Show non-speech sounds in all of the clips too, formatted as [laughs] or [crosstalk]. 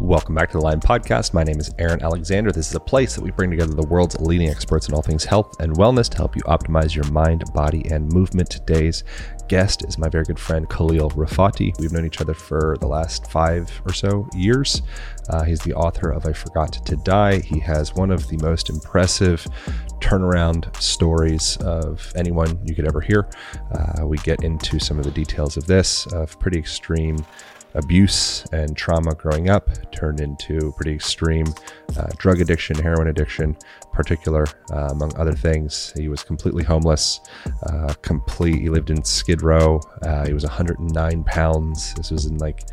Welcome back to the Align Podcast. My name is Aaron Alexander. This is a place that we bring together the world's leading experts in all things health and wellness to help you optimize your mind, body, and movement. Today's guest is my very good friend Khalil Rafati. We've known each other for the last five or so years. Uh, he's the author of I Forgot to Die. He has one of the most impressive turnaround stories of anyone you could ever hear. Uh, we get into some of the details of this, of pretty extreme abuse and trauma growing up turned into pretty extreme uh, drug addiction, heroin addiction, particular, uh, among other things. He was completely homeless, uh, complete. He lived in Skid Row. Uh, he was 109 pounds. This was in like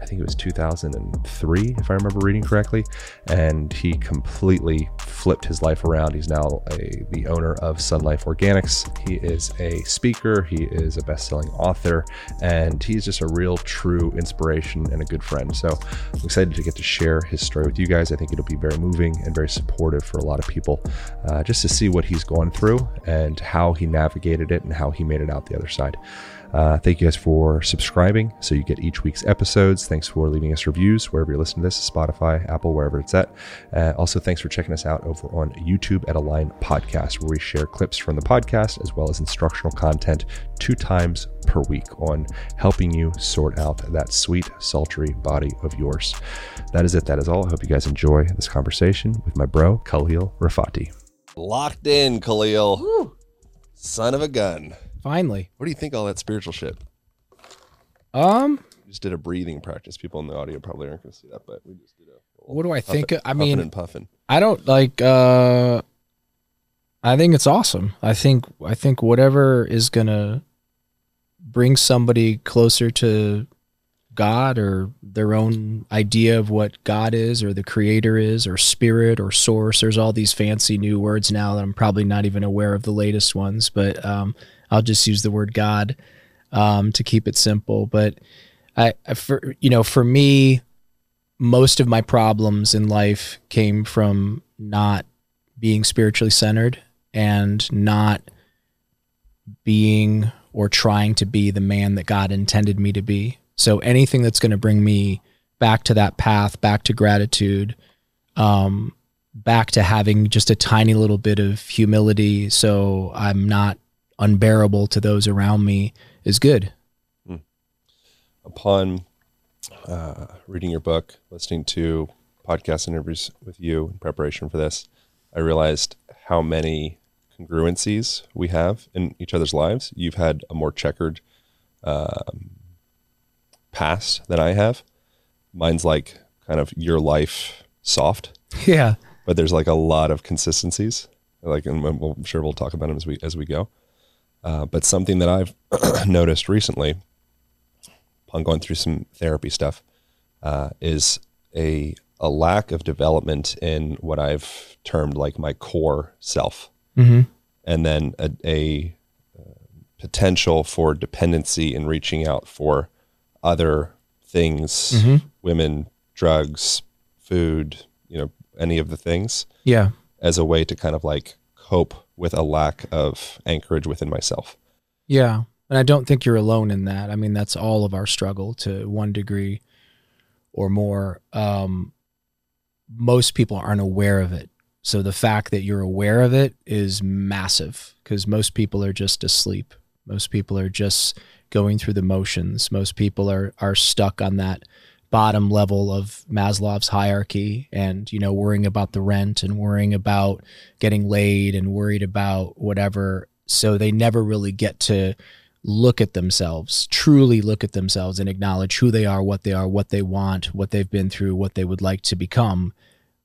I think it was 2003, if I remember reading correctly. And he completely flipped his life around. He's now a, the owner of Sun Life Organics. He is a speaker, he is a best selling author, and he's just a real, true inspiration and a good friend. So I'm excited to get to share his story with you guys. I think it'll be very moving and very supportive for a lot of people uh, just to see what he's going through and how he navigated it and how he made it out the other side. Uh, thank you guys for subscribing so you get each week's episodes. Thanks for leaving us reviews wherever you're listening to this Spotify, Apple, wherever it's at. Uh, also, thanks for checking us out over on YouTube at Align Podcast, where we share clips from the podcast as well as instructional content two times per week on helping you sort out that sweet, sultry body of yours. That is it. That is all. I hope you guys enjoy this conversation with my bro, Khalil Rafati. Locked in, Khalil. Woo. Son of a gun. Finally. What do you think all that spiritual shit? Um, We just did a breathing practice. People in the audio probably aren't going to see that, but we just did a. what do I think? I mean, and puffing. I don't like uh I think it's awesome. I think I think whatever is going to bring somebody closer to God or their own idea of what God is or the creator is or spirit or source. There's all these fancy new words now that I'm probably not even aware of the latest ones, but um, I'll just use the word God um, to keep it simple. But I, for you know, for me, most of my problems in life came from not being spiritually centered and not being or trying to be the man that God intended me to be. So anything that's going to bring me back to that path, back to gratitude, um, back to having just a tiny little bit of humility so I'm not unbearable to those around me is good. Upon uh, reading your book, listening to podcast interviews with you in preparation for this, I realized how many congruencies we have in each other's lives. You've had a more checkered um, past than I have. Mine's like kind of your life soft. [laughs] Yeah. but there's like a lot of consistencies. Like, and we'll, I'm sure we'll talk about them as we as we go. Uh, but something that I've [clears throat] noticed recently, upon going through some therapy stuff, uh, is a a lack of development in what I've termed like my core self, Mm-hmm. and then a, a uh, potential for dependency in reaching out for other things, Mhm. women, drugs, food, you know, any of the things Yeah. as a way to kind of like cope with a lack of anchorage within myself. Yeah. And I don't think you're alone in that. I mean, that's all of our struggle to one degree or more. Um, most people aren't aware of it. So the fact that you're aware of it is massive because most people are just asleep. Most people are just going through the motions. Most people are are stuck on that bottom level of Maslow's hierarchy and you know worrying about the rent and worrying about getting laid and worried about whatever. So they never really get to look at themselves truly look at themselves and acknowledge who they are what they are what they want what they've been through what they would like to become.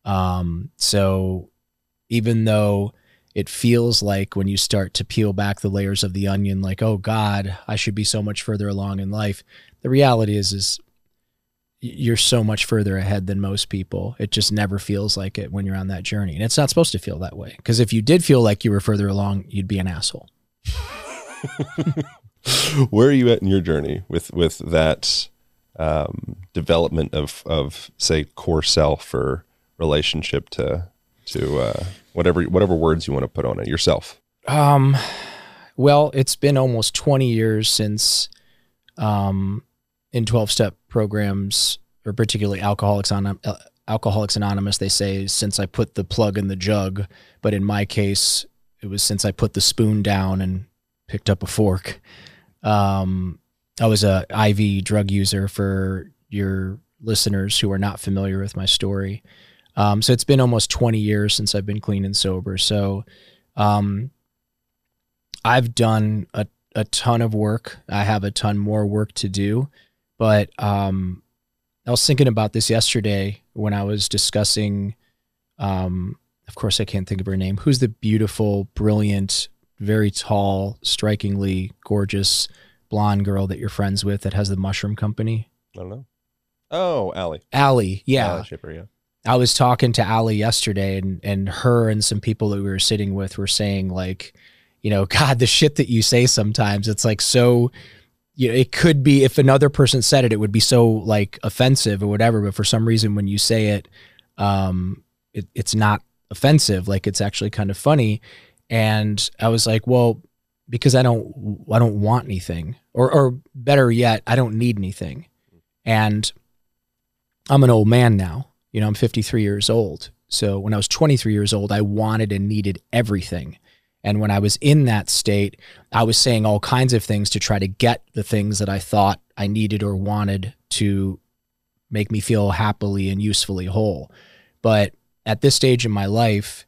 Um, so even though it feels like when you start to peel back the layers of the onion like oh god i should be so much further along in life the reality is is you're so much further ahead than most people. It just never feels like it when you're on that journey. And it's not supposed to feel that way. Because if you did feel like you were further along, you'd be an asshole. [laughs] Where are you at in your journey with with that um, development of of say core self or relationship to to uh, whatever whatever words you want to put on it yourself? Um, well, it's been almost 20 years since, um, in 12 step programs, or particularly Alcoholics uh, Alcoholics Anonymous, they say since I put the plug in the jug, but in my case, it was since I put the spoon down and picked up a fork. Um, I was a IV drug user for your listeners who are not familiar with my story. Um, so it's been almost 20 years since I've been clean and sober. So um, I've done a, a ton of work. I have a ton more work to do. But um, I was thinking about this yesterday when I was discussing, um, of course, I can't think of her name. Who's the beautiful, brilliant, very tall, strikingly gorgeous blonde girl that you're friends with that has the mushroom company? I don't know. Oh, Allie. Allie, yeah. Allie Shipper, yeah. I was talking to Allie yesterday, and and her and some people that we were sitting with were saying like, you know, [laughs] God, the shit that you say sometimes, it's like so. You know, it could be if another person said it, it would be so like offensive or whatever. But for some reason, when you say it, um, it, it's not offensive. Like it's actually kind of funny. And I was like, well, because I don't, I don't want anything, or or better yet, I don't need anything. And I'm an old man now. You know, I'm 53 years old. So when I was 23 years old, I wanted and needed everything. And when I was in that state, I was saying all kinds of things to try to get the things that I thought I needed or wanted to make me feel happily and usefully whole. But at this stage in my life,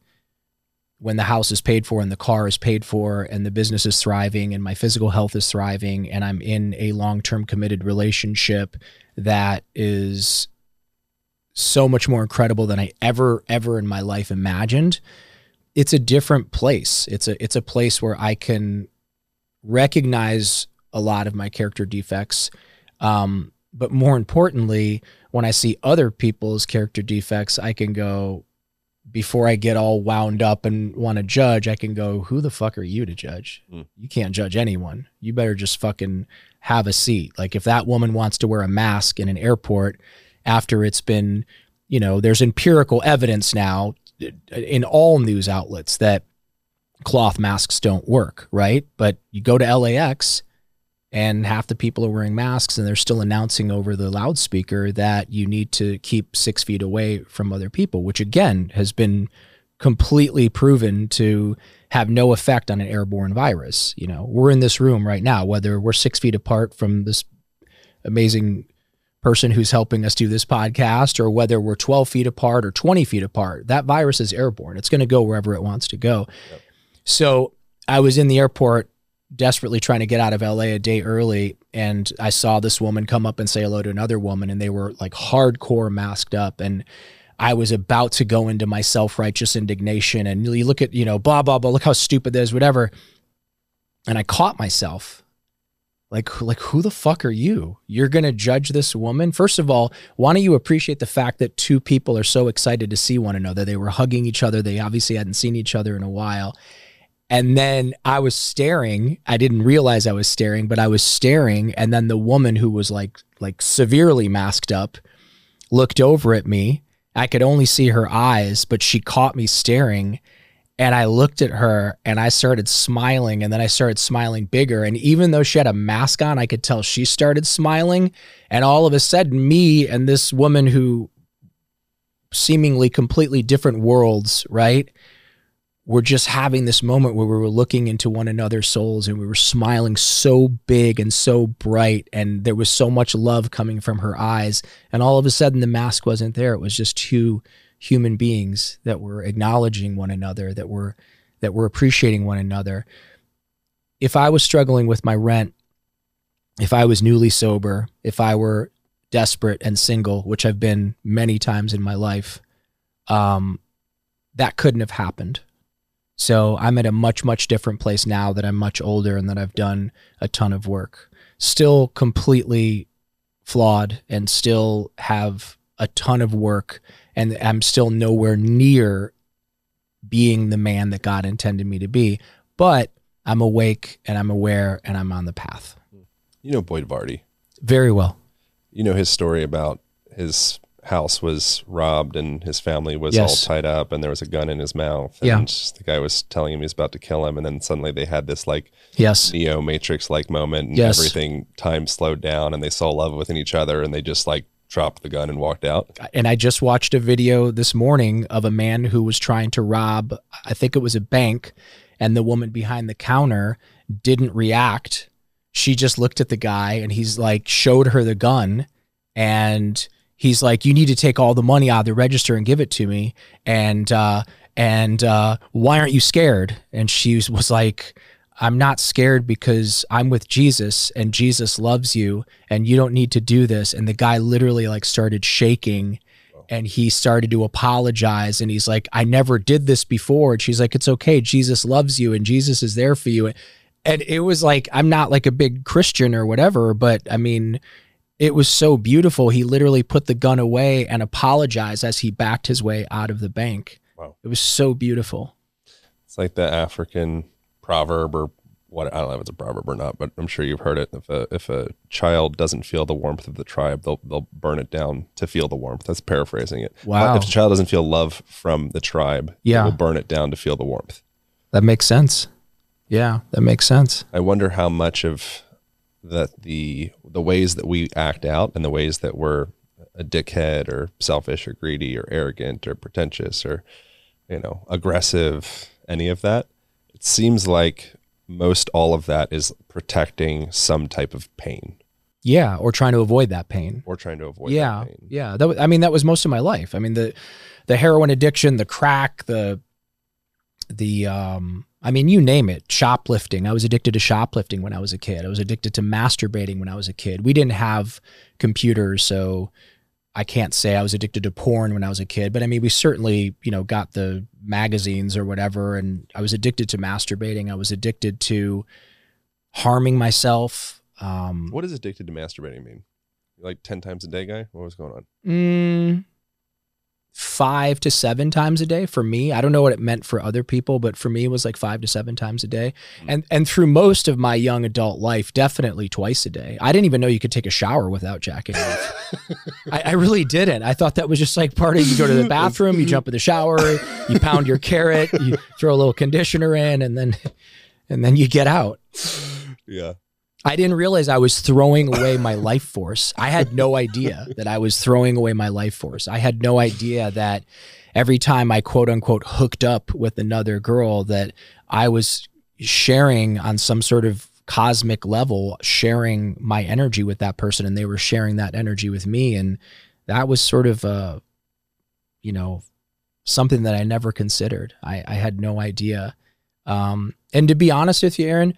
when the house is paid for and the car is paid for and the business is thriving and my physical health is thriving and I'm in a long term committed relationship that is so much more incredible than I ever ever in my life imagined. It's a different place. It's a it's a place where I can recognize a lot of my character defects, um, but more importantly, when I see other people's character defects, I can go before I get all wound up and want to judge. I can go, who the fuck are you to judge? Mm. You can't judge anyone. You better just fucking have a seat. Like if that woman wants to wear a mask in an airport after it's been, you know, there's empirical evidence now in all news outlets that cloth masks don't work, right? But you go to LAX and half the people are wearing masks and they're still announcing over the loudspeaker that you need to keep six feet away from other people, which again has been completely proven to have no effect on an airborne virus. You know, we're in this room right now, whether we're six feet apart from this amazing person who's helping us do this podcast or whether we're 12 feet apart or 20 feet apart, that virus is airborne. It's going to go wherever it wants to go. Yep. So I was in the airport desperately trying to get out of LA a day early and I saw this woman come up and say hello to another woman and they were like hardcore masked up and I was about to go into my self-righteous indignation and you look at, you know, blah blah blah, look how stupid this, whatever. And I caught myself like, like who the fuck are you? You're going to judge this woman? First of all, why don't you appreciate the fact that two people are so excited to see one another? They were hugging each other. They obviously hadn't seen each other in a while. And then I was staring. I didn't realize I was staring, but I was staring. And then the woman who was like, like severely masked up looked over at me. I could only see her eyes, but she caught me staring and I looked at her and I started smiling and then I started smiling bigger. And even though she had a mask on I could tell she started smiling. And all of a sudden me and this woman who seemingly completely different worlds right were just having this moment where we were looking into one another's souls and we were smiling so big and so bright and there was so much love coming from her eyes. And all of a sudden the mask wasn't there. It was just two human beings that were acknowledging one another, that were that were appreciating one another. If I was struggling with my rent, if I was newly sober, if I were desperate and single, which I've been many times in my life, um, that couldn't have happened. So I'm at a much, much different place now that I'm much older and that I've done a ton of work. Still completely flawed and still have a ton of work and I'm still nowhere near being the man that God intended me to be. But I'm awake and I'm aware and I'm on the path. You know Boyd Varty. Very well. You know his story about his house was robbed and his family was yes. all tied up and there was a gun in his mouth and yeah. the guy was telling him he was about to kill him and then suddenly they had this like yes neo matrix like moment and yes. everything time slowed down and they saw love within each other and they just like dropped the gun and walked out. and I just watched a video this morning of a man who was trying to rob, I think it was a bank, and the woman behind the counter didn't react. She just looked at the guy and he's like, showed her the gun, and he's like, You need to take all the money out of the register and give it to me. And, uh, and uh, why aren't you scared? And she was, was like, I'm not scared because I'm with Jesus and Jesus loves you and you don't need to do this. And the guy literally like started shaking and he started to apologize and he's like, I never did this before. And she's like, It's okay. Jesus loves you and Jesus is there for you. And it was like, I'm not like a big Christian or whatever, but I mean, it was so beautiful. He literally put the gun away and apologized as he backed his way out of the bank. Wow. It was so beautiful. It's like the African proverb or what I don't know if it's a proverb or not, but I'm sure you've heard it. If a if a child doesn't feel the warmth of the tribe, they'll they'll burn it down to feel the warmth. That's paraphrasing it. Wow. If a child doesn't feel love from the tribe, Yeah. will burn it down to feel the warmth. That makes sense. Yeah, that makes sense. I wonder how much of that the the ways that we act out and the ways that we're a dickhead or selfish or greedy or arrogant or pretentious or you know aggressive any of that it seems like most all of that is protecting some type of pain Yeah, or trying to avoid that pain. or trying to avoid yeah, that pain yeah. That was, I mean, that was most of my life. I mean, the the heroin addiction, the crack, the the um. I mean, you name it. Shoplifting. I was addicted to shoplifting when I was a kid. I was addicted to masturbating when I was a kid. We didn't have computers, so I can't say I was addicted to porn when I was a kid. But I mean, we certainly, you know, got the magazines or whatever, and I was addicted to masturbating. I was addicted to harming myself. Um, what does addicted to masturbating mean like 10 times a day guy what was going on Mm, five to seven times a day for me. I don't know what it meant for other people, but for me, it was like five to seven times a day. Hmm. And and through most of my young adult life, definitely twice a day. I didn't even know you could take a shower without jacking off. [laughs] I, I really didn't. I thought that was just like part of you go to the bathroom, you jump in the shower, you pound your carrot, you throw a little conditioner in, and then and then you get out. yeah I didn't realize I was throwing away my life force. I had no idea that I was throwing away my life force. I had no idea that every time I quote unquote hooked up with another girl that I was sharing on some sort of cosmic level sharing my energy with that person and they were sharing that energy with me and that was sort of uh you know something that I never considered. I, I had no idea. Um and to be honest with you, Aaron,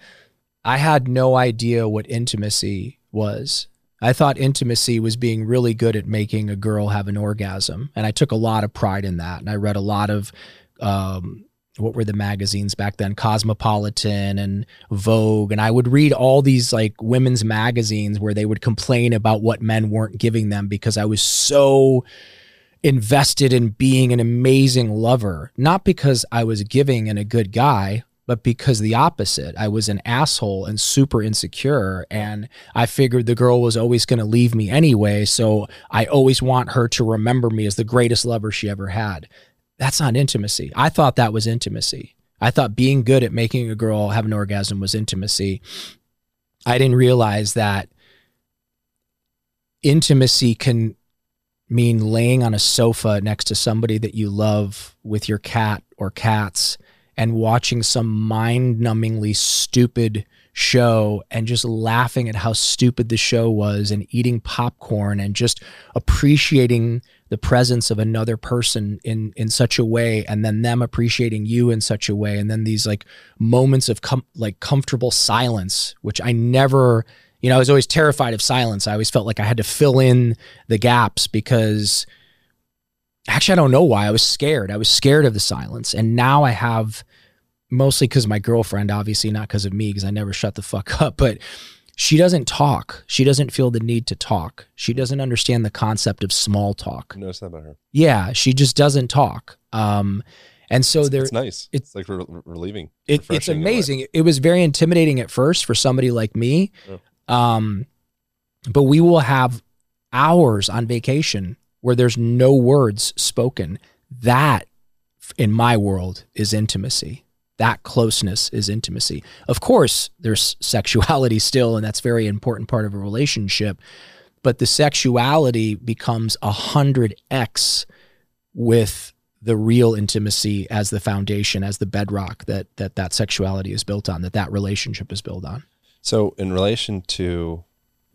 I had no idea what intimacy was. I thought intimacy was being really good at making a girl have an orgasm. And I took a lot of pride in that. And I read a lot of, um, what were the magazines back then? Cosmopolitan and Vogue. And I would read all these like women's magazines where they would complain about what men weren't giving them because I was so invested in being an amazing lover. Not because I was giving and a good guy, but because the opposite. I was an asshole and super insecure. And I figured the girl was always going to leave me anyway. So I always want her to remember me as the greatest lover she ever had. That's not intimacy. I thought that was intimacy. I thought being good at making a girl have an orgasm was intimacy. I didn't realize that intimacy can mean laying on a sofa next to somebody that you love with your cat or cats and watching some mind numbingly stupid show and just laughing at how stupid the show was and eating popcorn and just appreciating the presence of another person in in such a way and then them appreciating you in such a way and then these like moments of com- like comfortable silence which I never you know I was always terrified of silence. I always felt like I had to fill in the gaps because actually I don't know why. I was scared. I was scared of the silence. And now I have mostly because my girlfriend obviously not because of me because I never shut the fuck [laughs] up but she doesn't talk. She doesn't feel the need to talk. She doesn't understand the concept of small talk. I noticed that about her? Yeah she just doesn't talk. Um and so it's, there it's nice. it- it's like re- relieving it, it's refreshing in a way. amazing. It was very intimidating at first for somebody like me. Um, but we will have hours on vacation where there's no words spoken. That, in my world, is intimacy. That closeness is intimacy. Of course, there's [laughs] sexuality still, and that's very important part of a relationship. but the sexuality becomes a hundred x with the real intimacy as the foundation, as the bedrock that that that sexuality is built on, that that relationship is built on. So, in relation to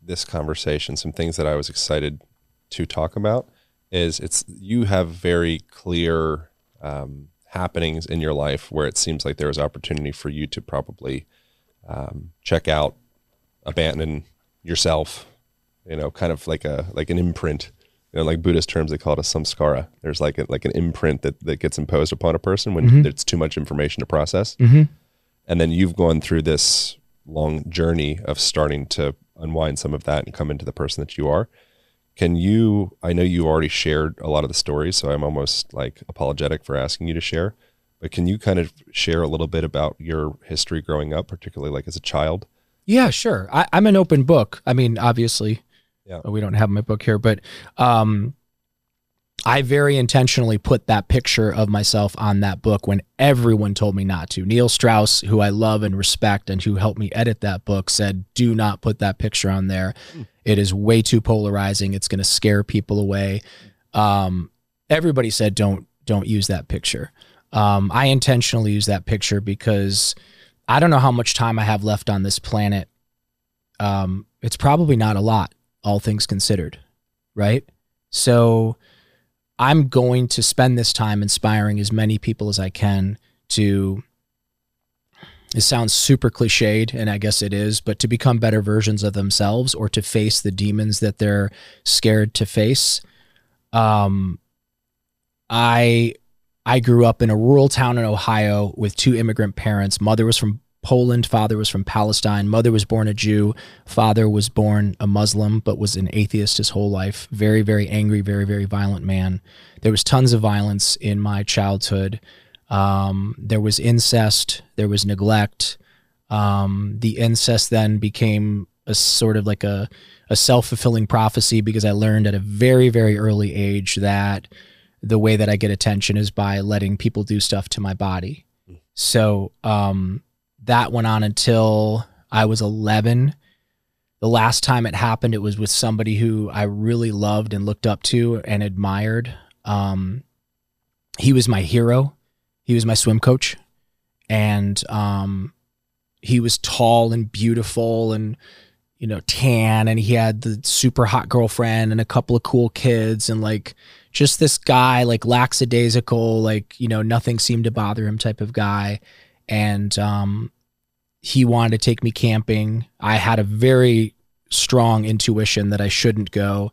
this conversation, some things that I was excited to talk about is it's you have very clear um, happenings in your life where it seems like there is opportunity for you to probably um, check out, abandon yourself, you know, kind of like a like an imprint. You know, like Buddhist terms, they call it a samskara. There's like a, like an imprint that, that gets imposed upon a person when Mhm. there's too much information to process. Mm-hmm. And then you've gone through this long journey of starting to unwind some of that and come into the person that you are. Can you? I know you already shared a lot of the stories, so I'm almost like apologetic for asking you to share. But can you kind of share a little bit about your history growing up, particularly like as a child? Yeah, sure. I, I'm an open book. I mean, obviously, Yeah. we don't have my book here, but um, I very intentionally put that picture of myself on that book when everyone told me not to. Neil Strauss, who I love and respect and who helped me edit that book, said, Do not put that picture on there. It is way too polarizing. It's going to scare people away. Um, everybody said, Don't don't use that picture. Um, I intentionally use that picture because I don't know how much time I have left on this planet. Um, it's probably not a lot, all things considered, right? So I'm going to spend this time inspiring as many people as I can to. It sounds super cliched, and I guess it is, but to become better versions of themselves or to face the demons that they're scared to face. Um, I I grew up in a rural town in Ohio with two immigrant parents. Mother was from Poland, father was from Palestine. Mother was born a Jew, father was born a Muslim, but was an atheist his whole life. Very, very angry, very, very violent man. There was tons of violence in my childhood. Um, there was incest, there was neglect. Um, the incest then became a sort of like a, a self fulfilling prophecy because I learned at a very, very early age that the way that I get attention is by letting people do stuff to my body. So um, that went on until I was 11. The last time it happened, it was with somebody who I really loved and looked up to and admired. Um, he was my hero. He was my swim coach, and um, he was tall and beautiful and you know tan, and he had the super hot girlfriend and a couple of cool kids, and like just this guy, like lackadaisical, like you know nothing seemed to bother him type of guy, and um, he wanted to take me camping. I had a very strong intuition that I shouldn't go.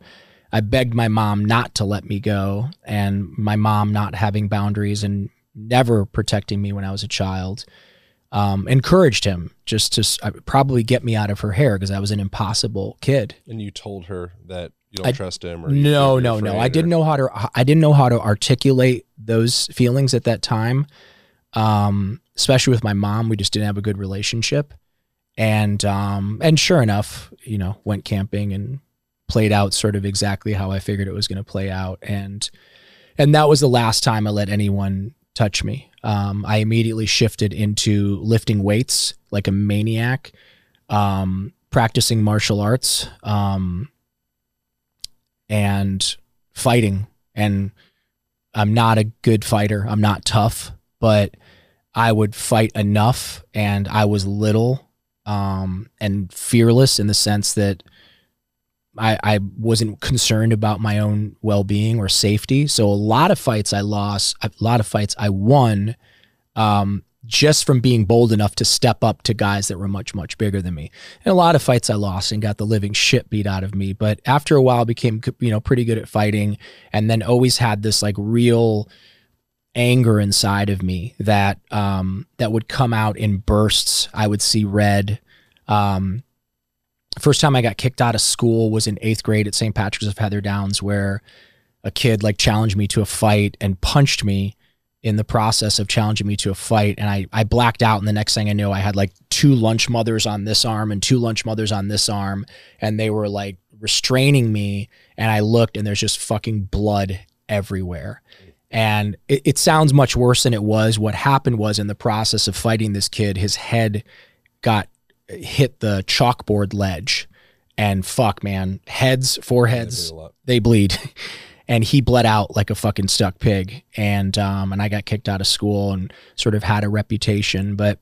I begged my mom not to let me go, and my mom not having boundaries and never protecting me when I was a child, um, encouraged him just to uh, probably get me out of her hair because I was an impossible kid. And you told her that you don't I- trust him, or No, no, no. I didn't know how to. I didn't know how to articulate those feelings at that time. Um, especially with my mom, we just didn't have a good relationship, and um, and sure enough, you know, went camping and played out sort of exactly how I figured it was going to play out, and and that was the last time I let anyone touch me. Um, I immediately shifted into lifting weights like a maniac, um, practicing martial arts. Um, and fighting. And I'm not a good fighter. I'm not tough, but I would fight enough. And I was little um, and fearless in the sense that I, I wasn't concerned about my own well being or safety. So a lot of fights I lost, a lot of fights I won. Um, just from being bold enough to step up to guys that were much much bigger than me and a lot of fights i lost and got the living shit beat out of me but after a while became you know pretty good at fighting and then always had this like real anger inside of me that um that would come out in bursts. I would see red. Um first time i got kicked out of school was in eighth grade at st patrick's of heather downs where a kid like challenged me to a fight and punched me in the process of challenging me to a fight. And I, I blacked out and the next thing I knew I had like two lunch mothers on this arm and two lunch mothers on this arm. And they were like restraining me. And I looked and there's just fucking blood everywhere. And it, it sounds much worse than it was. What happened was in the process of fighting this kid, his head got hit the chalkboard ledge and fuck, man, heads, foreheads, They bleed they [laughs] bleed. and he bled out like a fucking stuck pig. And um, and I got kicked out of school and sort of had a reputation, but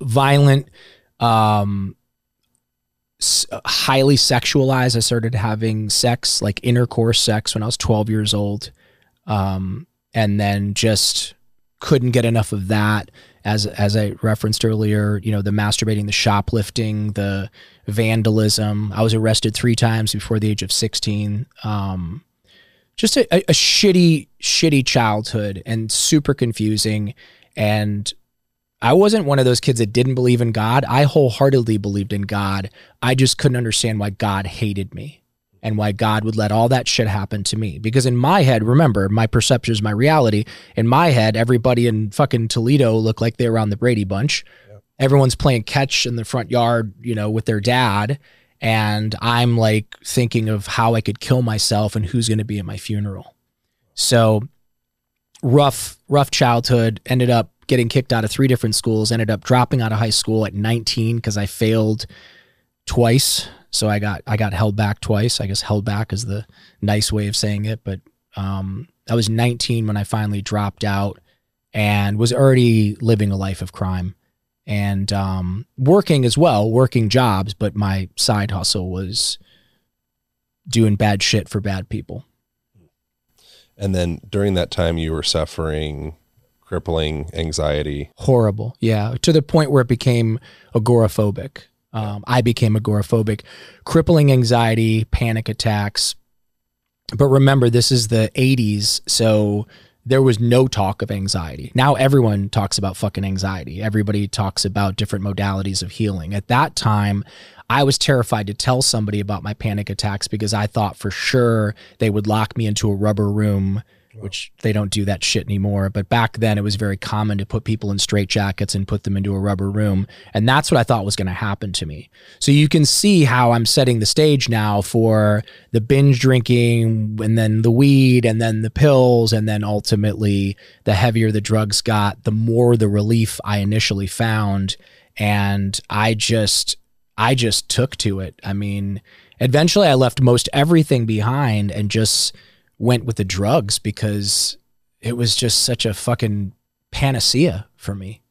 violent, um, highly sexualized. I started having sex, like intercourse sex, when I was 12 years old, um, and then just couldn't get enough of that. As as I referenced earlier, you know, the masturbating, the shoplifting, the vandalism. I was arrested three times before the age of 16. Um, just a, a shitty, shitty childhood and super confusing. And I wasn't one of those kids that didn't believe in God. I wholeheartedly believed in God. I just couldn't understand why God hated me and why God would let all that shit happen to me. Because in my head, remember, my perception is my reality. In my head, everybody in fucking Toledo looked like they were on the Brady Bunch. Everyone's playing catch in the front yard, you know, with their dad. And I'm like thinking of how I could kill myself and who's going to be at my funeral. So rough, rough childhood. Ended up getting kicked out of three different schools. Ended up dropping out of high school at 19 because I failed twice. So I got I got held back twice. I guess held back is the nice way of saying it. But um, I was 19 when I finally dropped out and was already living a life of crime and um, working as well, working jobs. But my side hustle was doing bad shit for bad people. And then during that time, you were suffering crippling anxiety. horrible yeah to the point where it became agoraphobic um, i became agoraphobic crippling anxiety panic attacks. But remember this is the 80s so there was no talk of anxiety. Now everyone talks about fucking anxiety. Everybody talks about different modalities of healing. At that time I was terrified to tell somebody about my panic attacks because I thought for sure they would lock me into a rubber room which they don't do that shit anymore. But back then, it was very common to put people in straitjackets and put them into a rubber room. And that's what I thought was going to happen to me. So you can see how I'm setting the stage now for the binge drinking and then the weed and then the pills. And then ultimately, the heavier the drugs got, the more the relief I initially found. And I just, I just took to it. I mean, eventually I left most everything behind and just went with the drugs because it was just such a fucking panacea for me.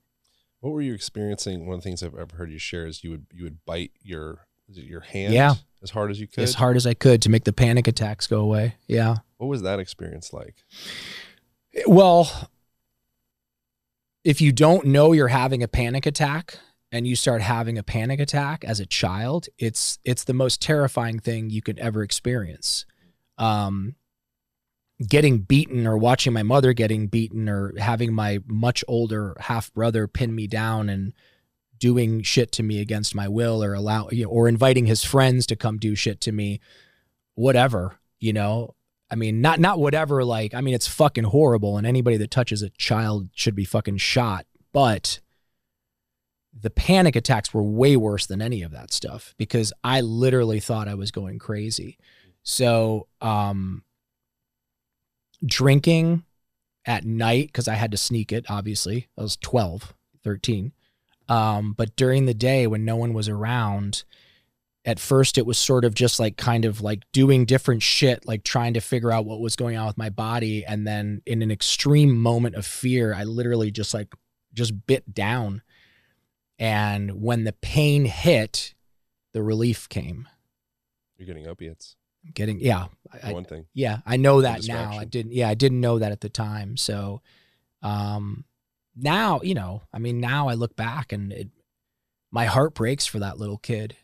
What were you experiencing? One of the things I've ever heard you share is you would you would bite your is it your hand Yeah. as hard as you could. As hard as I could to make the panic attacks go away. Yeah. What was that experience like? Well, if you don't know you're having a panic attack and you start having a panic attack as a child, it's it's the most terrifying thing you could ever experience. Um getting beaten or watching my mother getting beaten or having my much older half brother pin me down and doing shit to me against my will or allow you know, or inviting his friends to come do shit to me whatever you know I mean, not not whatever. Like, I mean, it's fucking horrible, and anybody that touches a child should be fucking shot. But the panic attacks were way worse than any of that stuff because I literally thought I was going crazy. So, um, drinking at night because I had to sneak it. Obviously, I was 12, 13. Um, but during the day when no one was around, at first it was sort of just like kind of like doing different shit like trying to figure out what was going on with my body and then in an extreme moment of fear i literally just like just bit down and when the pain hit the relief came You're getting opiates. Getting yeah I, one thing. yeah i know that now i didn't yeah i didn't know that at the time so um now you know i mean now i look back and it my heart breaks for that little kid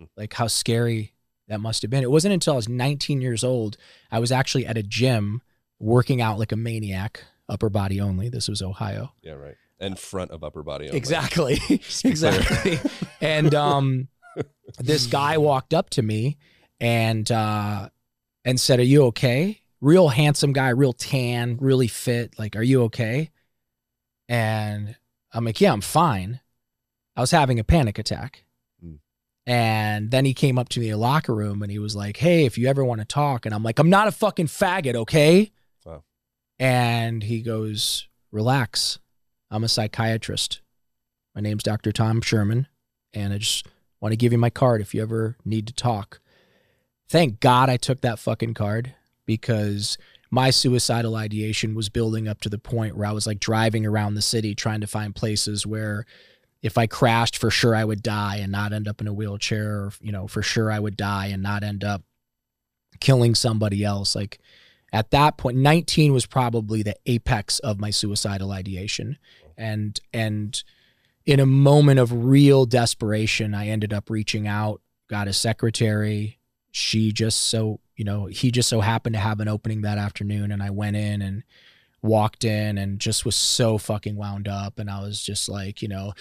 Mm. like how scary that must have been it wasn't until i was 19 years old i was actually at a gym working out like a maniac upper body only this was ohio Yeah, right. And front of upper body. only. Exactly. Just [laughs] to be clear. [laughs] exactly. and um this guy walked up to me and uh and said, "Are you okay?" Real handsome guy, real tan, really fit. Like, "Are you okay?" And I'm like, "Yeah, I'm fine." I was having a panic attack. Hmm. And then he came up to me in the locker room and he was like, Hey, if you ever want to talk, and I'm like, I'm not a fucking faggot, okay? Wow. And he goes, Relax. I'm a psychiatrist. My name's Dr. Tom Sherman, and I just Want to give you my card if you ever need to talk. Thank God I took that fucking card because my suicidal ideation was building up to the point where I was like driving around the city trying to find places where if I crashed, for sure I would die and not end up in a wheelchair, or, you know, for sure I would die and not end up killing somebody else. Like at that point, 19 was probably the apex of my suicidal ideation. And, and, in a moment of real desperation, I ended up reaching out, got a secretary. She just so, you know, he just so happened to have an opening that afternoon. And I went in and walked in and just was so fucking wound up and I was just like, you know,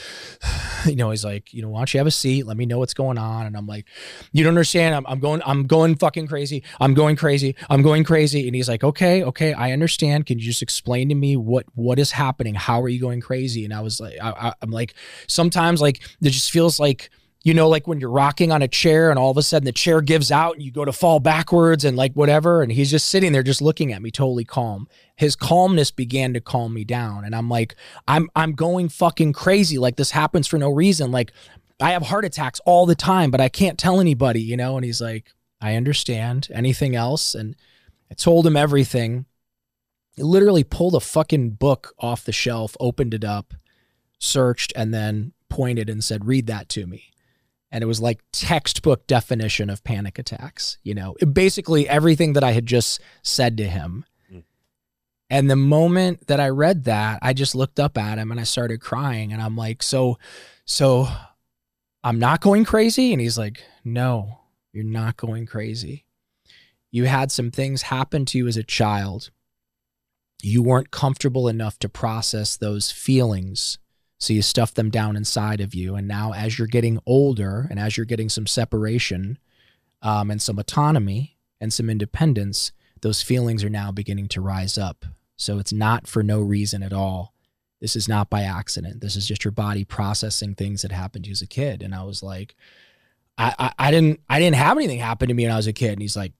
[sighs] you know, he's like, you know, why don't you have a seat? Let me know what's going on. And I'm like, you don't understand. I'm, I'm going, I'm going fucking crazy. I'm going crazy. I'm going crazy. And he's like, okay, okay, I understand. Can you just explain to me what, what is happening? How are you going crazy? And I was like, I, I, I'm like, sometimes like, it just feels like, you know, like when you're rocking on a chair and all of a sudden the chair gives out and you go to fall backwards and like whatever. And he's just sitting there just looking at me totally calm. His calmness began to calm me down. And I'm like, I'm I'm going fucking crazy. Like this happens for no reason. Like I have heart attacks all the time, but I can't tell anybody, you know? And he's like, I understand. Anything else? And I told him everything. He literally pulled a fucking book off the shelf, opened it up, searched, and then pointed and said, Read that to me and it was like textbook definition of panic attacks you know? Basically everything that i had just said to him. Mm. and the moment that i read that i just looked up at him and i started crying and i'm like so so i'm not going crazy? And he's like no you're not going crazy. You had some things happen to you as a child. You weren't comfortable enough to process those feelings so you stuff them down inside of you. And now, as you're getting older and as you're getting some separation um, and some autonomy and some independence, those feelings are now beginning to rise up. So it's not for no reason at all. This is not by accident. This is just your body processing things that happened to you as a kid. And I was like, I, I, I didn't I didn't have anything happen to me when I was a kid. And he's like,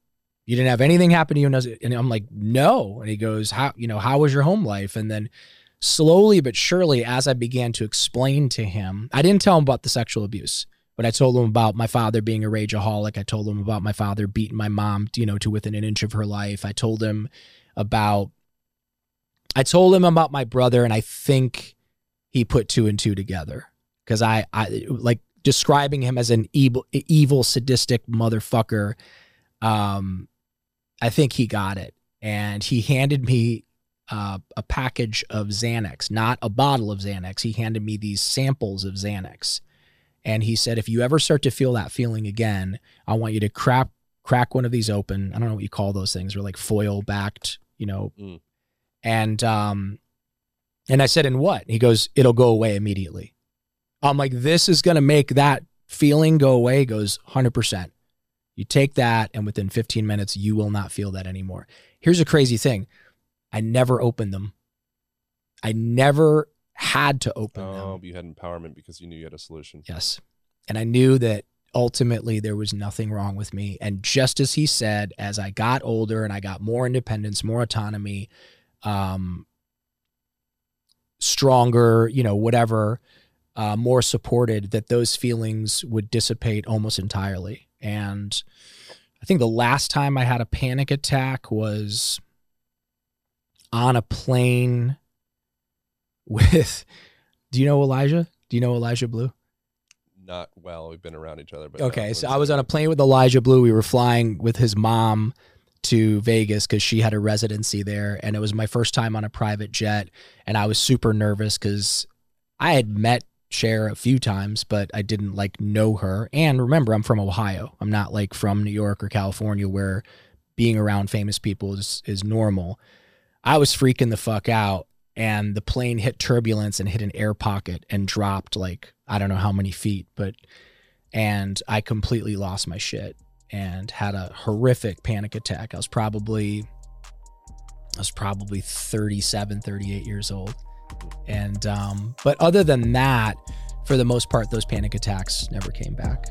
You didn't have anything happen to you when I was and I'm like, No. And he goes, How you know, how was your home life? And then slowly but surely, as I began to explain to him, I didn't tell him about the sexual abuse, but I told him about my father being a rageaholic. I told him about my father beating my mom, you know, to within an inch of her life. I told him about, I told him about my brother, and I think he put two and two together because I, I like describing him as an evil, evil, sadistic motherfucker. Um, I think he got it, and he handed me uh, a package of Xanax, not a bottle of Xanax. He handed me these samples of Xanax. And he said, if you ever start to feel that feeling again, I want you to crack crack one of these open. I don't know what you call those things. They're like foil backed, you know. Mm. And um, and I said, and what? He goes, it'll go away immediately. I'm like, this is gonna make that feeling go away. He goes, hundred percent. You take that, and within 15 minutes, you will not feel that anymore. Here's a crazy thing. I never opened them. I never had to open oh, them. Oh, you had empowerment because you knew you had a solution. Yes. And I knew that ultimately there was nothing wrong with me. And just as he said, as I got older and I got more independence, more autonomy, um, stronger, you know, whatever, uh, more supported, that those feelings would dissipate almost entirely. And I think the last time I had a panic attack was on a plane with do you know Elijah? Do you know Elijah Blue? Not well. We've been around each other, but okay. So I was on a plane with Elijah Blue. We were flying with his mom to Vegas because she had a residency there, and it was my first time on a private jet, and I was super nervous because I had met Cher a few times, but I didn't like know her. And remember, I'm from Ohio. I'm not like from New York or California where being around famous people is is normal. I was freaking the fuck out. And the plane hit turbulence and hit an air pocket and dropped like, I don't know how many feet, but, and I completely lost my shit and had a horrific panic attack. I was probably, I was probably 37, 38 years old. And, um, but other than that, for the most part, those panic attacks never came back.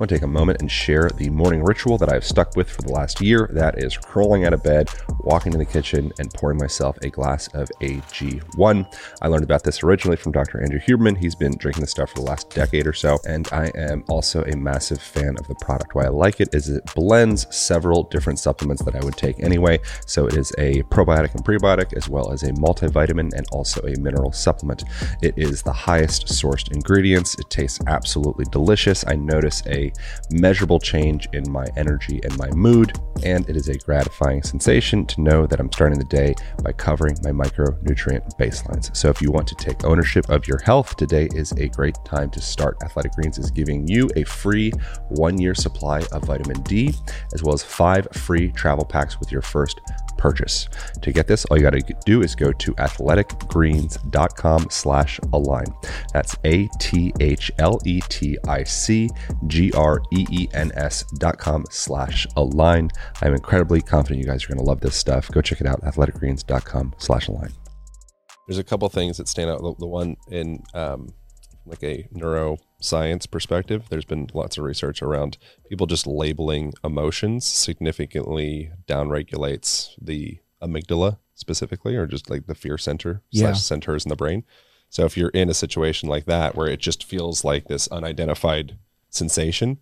I want to take a moment and share the morning ritual that I've stuck with for the last year. That is crawling out of bed, walking to the kitchen, and pouring myself a glass of AG1. I learned about this originally from Dr. Andrew Huberman. He's been drinking this stuff for the last decade or so, and I am also a massive fan of the product. Why I like it is it blends several different supplements that I would take anyway. So it is a probiotic and prebiotic, as well as a multivitamin and also a mineral supplement. It is the highest sourced ingredients. It tastes absolutely delicious. I notice a measurable change in my energy and my mood, and it is a gratifying sensation to know that I'm starting the day by covering my micronutrient baselines. So, if you want to take ownership of your health, today is a great time to start. Athletic Greens is giving you a free one year supply of vitamin D, as well as five free travel packs with your first purchase. To get this, all you got to do is go to athleticgreens.com slash align. That's A-T-H-L-E-T-I-C-G-R-E-E-N-S dot com slash align. I'm incredibly confident you guys are going to love this stuff. Go check it out, athleticgreens.com slash align. There's a couple things that stand out. The, the one in um, like a neuroscience perspective, there's been lots of research around people just labeling emotions significantly downregulates the amygdala specifically, or just like the fear center Yeah. slash centers in the brain. So if you're in a situation like that where it just feels like this unidentified sensation,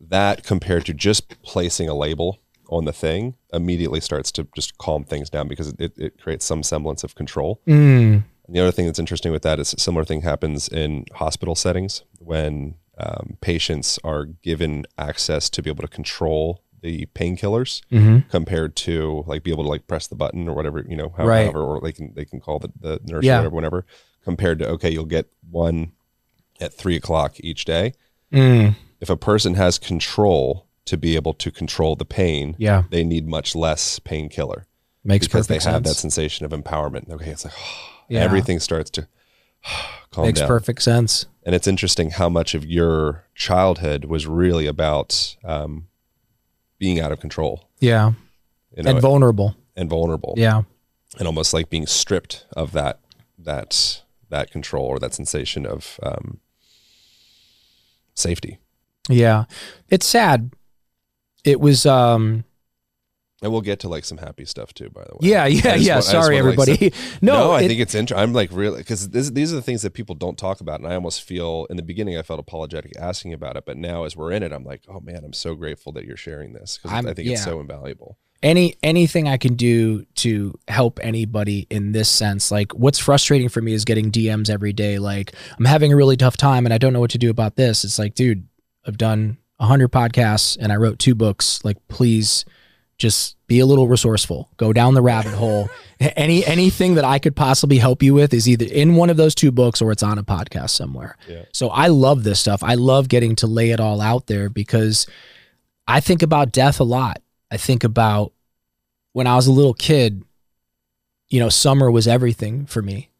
that compared to just placing a label on the thing immediately starts to just calm things down because it, it creates some semblance of control. Mm, And the other thing that's interesting with that is a similar thing happens in hospital settings when um, patients are given access to be able to control the painkillers hmm compared to like be able to like press the button or whatever you know how- Right. however or they can they can call the, the nurse Yeah. or whatever whenever compared to okay you'll get one at three o'clock each day Mm, if a person has control to be able to control the pain yeah, they need much less painkiller makes sense. because they have that sensation of empowerment okay it's like [sighs] Yeah. everything starts to [sighs] calm Makes down perfect sense. and it's interesting how much of your childhood was really about um, being out of control Yeah, you know, and vulnerable. and vulnerable Yeah, and almost like being stripped of that that that control or that sensation of um, safety yeah. It's sad. It was. um and we'll get to like some happy stuff too by the way Yeah, yeah, yeah. want- Sorry, wanna, like, everybody. [laughs] no, no, I it- think it's interesting. I'm like really because these are the things that people don't talk about, and I almost feel in the beginning I felt apologetic asking about it, but now as we're in it, I'm like, oh man, I'm so grateful that you're sharing this because I think it's so invaluable. any anything I can do to help anybody in this sense. Like what's frustrating for me is getting DMs every day like I'm having a really tough time and I don't know what to do about this. It's like, dude, I've done 100 podcasts and I wrote two books. Like please just be a little resourceful. Go down the rabbit hole. [laughs] Any anything that I could possibly help you with is either in one of those two books or it's on a podcast somewhere. Yeah. So I love this stuff. I love getting to lay it all out there because I think about death a lot. I think about when I was a little kid, you know, summer was everything for me.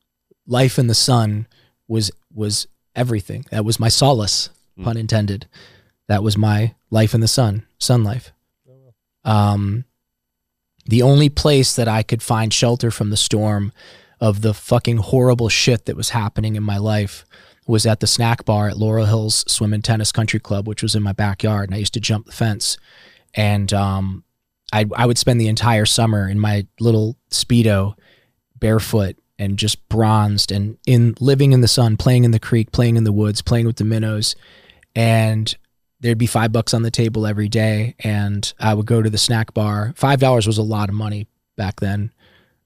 Life in the sun was was everything. That was my solace, Mm. pun intended. That was my life in the sun, sun life. Um, the only place that I could find shelter from the storm of the fucking horrible shit that was happening in my life was at the snack bar at Laurel Hills Swim and Tennis Country Club, which was in my backyard, and I used to jump the fence. And um, I I would spend the entire summer in my little speedo, barefoot and just bronzed, and in living in the sun, playing in the creek, playing in the woods, playing with the minnows, and there'd be five bucks on the table every day, and I would go to the snack bar. Five dollars was a lot of money back then.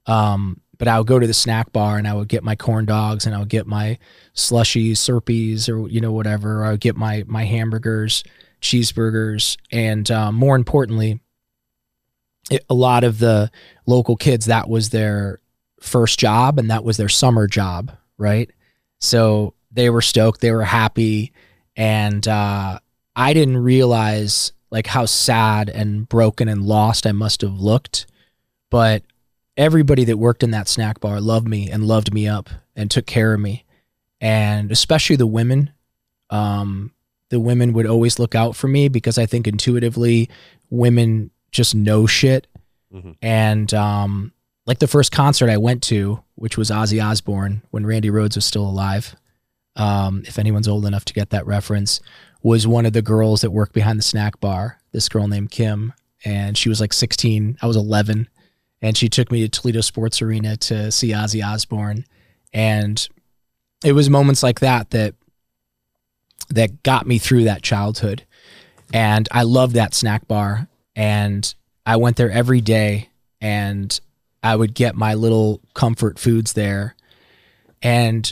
Um, but I would go to the snack bar and I would get my corn dogs and I would get my slushies, Slurpees, or you know whatever. I would get my my hamburgers, cheeseburgers, and um, more importantly, it, a lot of the local kids that was their first job and that was their summer job, right? So they were stoked, they were happy, and uh, I didn't realize like how sad and broken and lost I must have looked, but everybody that worked in that snack bar loved me and loved me up and took care of me and especially the women um, the women would always look out for me because i think intuitively women just know shit Mhm. and um, like the first concert i went to which was ozzy osbourne when randy rhoads was still alive um, if anyone's old enough to get that reference, was one of the girls that worked behind the snack bar. This girl named Kim, and she was like 16. I was 11, and she took me to Toledo Sports Arena to see Ozzy Osbourne, and it was moments like that that that got me through that childhood. And I loved that snack bar, and I went there every day, and I would get my little comfort foods there, and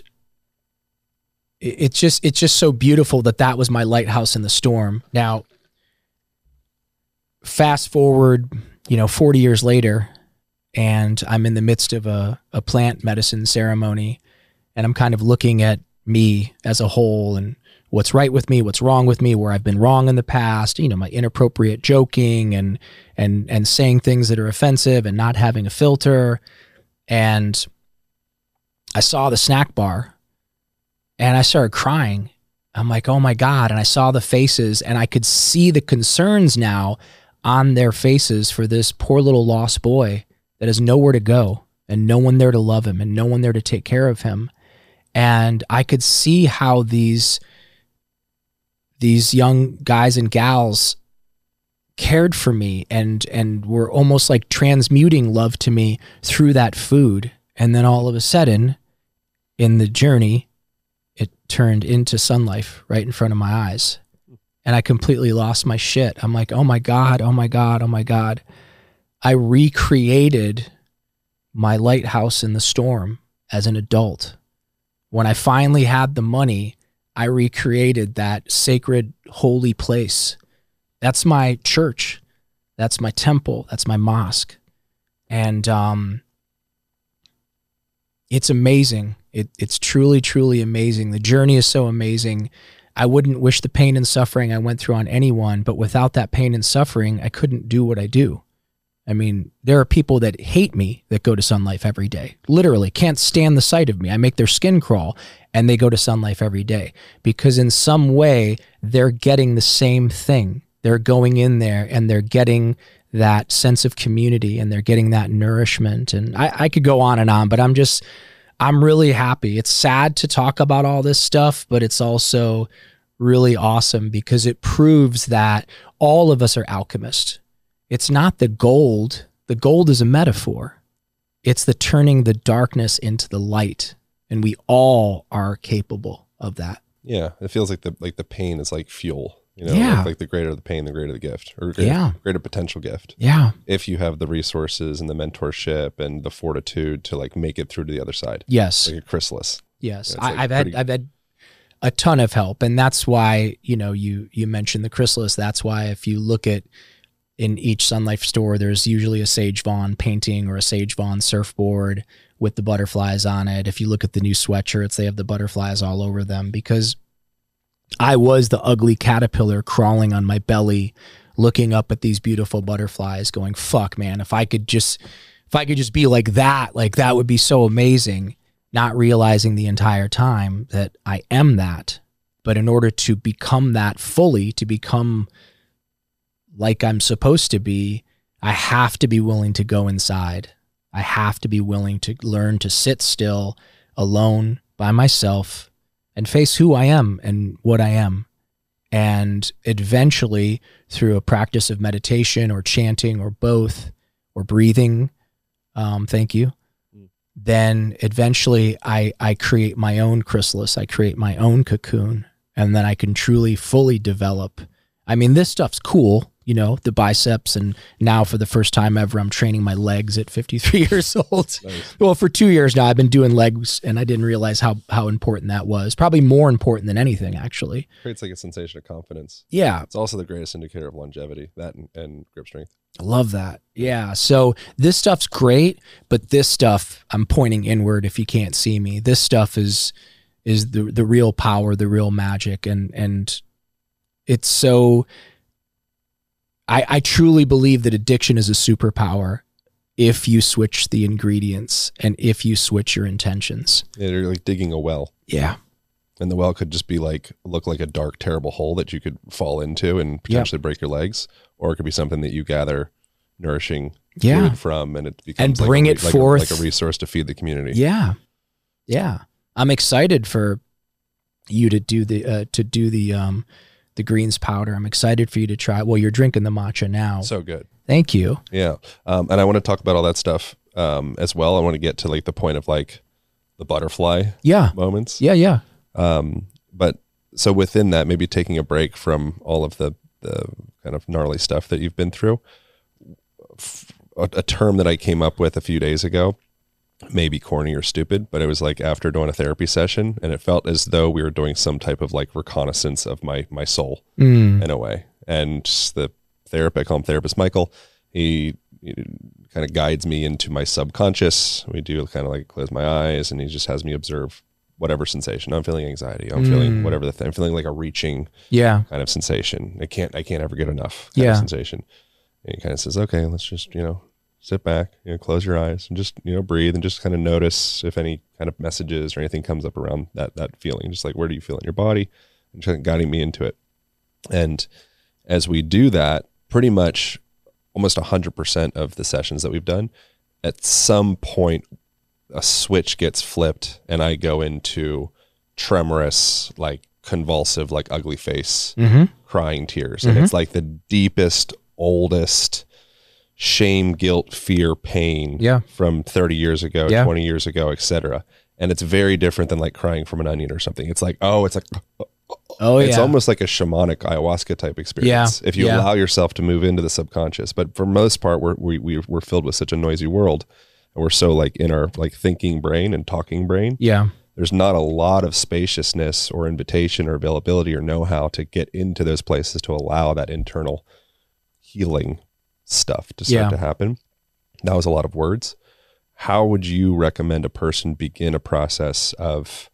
it's just it's just so beautiful that that was my lighthouse in the storm. Now, fast forward, you know, 40 years later, and I'm in the midst of a, a plant medicine ceremony, and I'm kind of looking at me as a whole and what's right with me, what's wrong with me, where I've been wrong in the past, you know, my inappropriate joking and and and saying things that are offensive and not having a filter. And I saw the snack bar and I started crying. I'm like, "Oh my god." And I saw the faces and I could see the concerns now on their faces for this poor little lost boy that has nowhere to go and no one there to love him and no one there to take care of him. And I could see how these these young guys and gals cared for me and and were almost like transmuting love to me through that food and then all of a sudden in the journey turned into sun life right in front of my eyes and i completely lost my shit i'm like oh my god oh my god oh my god i recreated my lighthouse in the storm as an adult when i finally had the money I recreated that sacred, holy place. That's my church. That's my temple. That's my mosque. And um, it's amazing. It, it's truly, truly amazing. The journey is so amazing. I wouldn't wish the pain and suffering I went through on anyone, but without that pain and suffering, I couldn't do what I do. I mean, there are people that hate me that go to Sun Life every day. Literally can't stand the sight of me. I make their skin crawl and they go to Sun Life every day because in some way they're getting the same thing. They're going in there and they're getting that sense of community and they're getting that nourishment. And I, I could go on and on, but I'm just, I'm really happy. It's sad to talk about all this stuff, but it's also really awesome because it proves that all of us are alchemists. It's not the gold, the gold is a metaphor. It's the turning the darkness into the light and we all are capable of that. Yeah, it feels like the like the pain is like fuel. You know, Yeah. like, like the greater the pain, the greater the gift, or greater, Yeah. greater potential gift. Yeah. If you have the resources and the mentorship and the fortitude to like make it through to the other side, Yes. like a chrysalis. Yes, Yeah, it's I, like I've had pretty- I've had a ton of help, and that's why you know you you mentioned the chrysalis. That's why if you look at in each Sun Life store, there's usually a Sage Vaughn painting or a Sage Vaughn surfboard with the butterflies on it. If you look at the new sweatshirts, they have the butterflies all over them because I was the ugly caterpillar crawling on my belly, looking up at these beautiful butterflies, going, "Fuck, man! If I could just." If I could just be like that, like that would be so amazing not realizing the entire time that I am that. But in order to become that fully, to become like I'm supposed to be, I have to be willing to go inside. I have to be willing to learn to sit still, alone, by myself, and face who I am and what I am. And eventually, through a practice of meditation or chanting or both, or breathing, um, thank you, then eventually I, I create my own chrysalis, I create my own cocoon, and then I can truly fully develop. I mean, this stuff's cool, you know, the biceps, and now for the first time ever, I'm training my legs at 53 [laughs] years old. Nice. Well, for two years now, I've been doing legs, and I didn't realize how how important that was. Probably more important than anything, actually. Creates like a sensation of confidence. Yeah, It's also the greatest indicator of longevity, that and, and grip strength. I love that. Yeah. So this stuff's great, but this stuff I'm pointing inward if you can't see me. This stuff is is the the real power, the real magic and and it's so I I truly believe that addiction is a superpower if you switch the ingredients and if you switch your intentions. They're like digging a well. Yeah. And the well could just be like look like a dark, terrible hole that you could fall into and potentially break your legs, or it could be something that you gather nourishing Yeah. from, and it becomes And like a bring it like a- forth. like a resource to feed the community. Yeah. Yeah. I'm excited for you to do the uh, to do the um the greens powder. I'm excited for you to try. Well, you're drinking the matcha now. So good. Thank you. Yeah. Um, and I want to talk about all that stuff um, as well. I want to get to like the point of like the butterfly Yeah. moments. Yeah. Yeah. Um, but so within that, maybe taking a break from all of the, the kind of gnarly stuff that you've been through, a term that I came up with a few days ago, maybe corny or stupid, but it was like after doing a therapy session and it felt as though we were doing some type of like reconnaissance of my, my soul Mm. in a way. And the therapist, I call him therapist Michael, he, he kind of guides me into my subconscious. We do kind of like close my eyes and he just has me observe whatever sensation. I'm feeling anxiety. I'm feeling Mm. whatever the thing. I'm feeling like a reaching Yeah. kind of sensation. I can't I can't ever get enough kind Yeah. of sensation. And he kind of says, okay, let's just, you know, sit back, you know, close your eyes and just, you know, breathe and just kind of notice if any kind of messages or anything comes up around that that feeling. Just like where do you feel in your body? And just guiding me into it. And as we do that, pretty much almost 100% of the sessions that we've done, at some point, a switch gets flipped and I go into tremorous, like convulsive, like ugly face, Mm-hmm. crying tears. And it's like the deepest, oldest shame, guilt, fear, pain Yeah. from 30 years ago, Yeah. 20 years ago, etc. And it's very different than like crying from an onion or something. It's like, oh, it's like Oh it's yeah. almost like a shamanic ayahuasca type experience if you yeah. allow yourself to move into the subconscious but for most part we're we, we, we're filled with such a noisy world and we're so like in our like thinking brain and talking brain yeah. there's not a lot of spaciousness or invitation or availability or know-how to get into those places to allow that internal healing stuff to start Yeah. to happen that was a lot of words how would you recommend a person begin a process of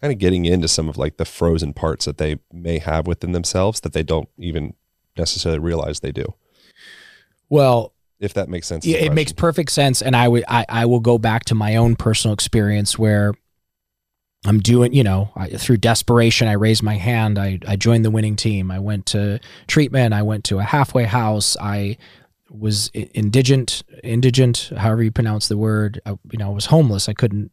kind of getting into some of like the frozen parts that they may have within themselves that they don't even necessarily realize they do Well, if that makes sense yeah, it makes perfect sense, and I would I, I will go back to my own personal experience where I'm doing, you know, I, through desperation, I raised my hand. I I joined the winning team. I went to treatment. I went to a halfway house. I was indigent, indigent, however you pronounce the word. I, you know, I was homeless. I couldn't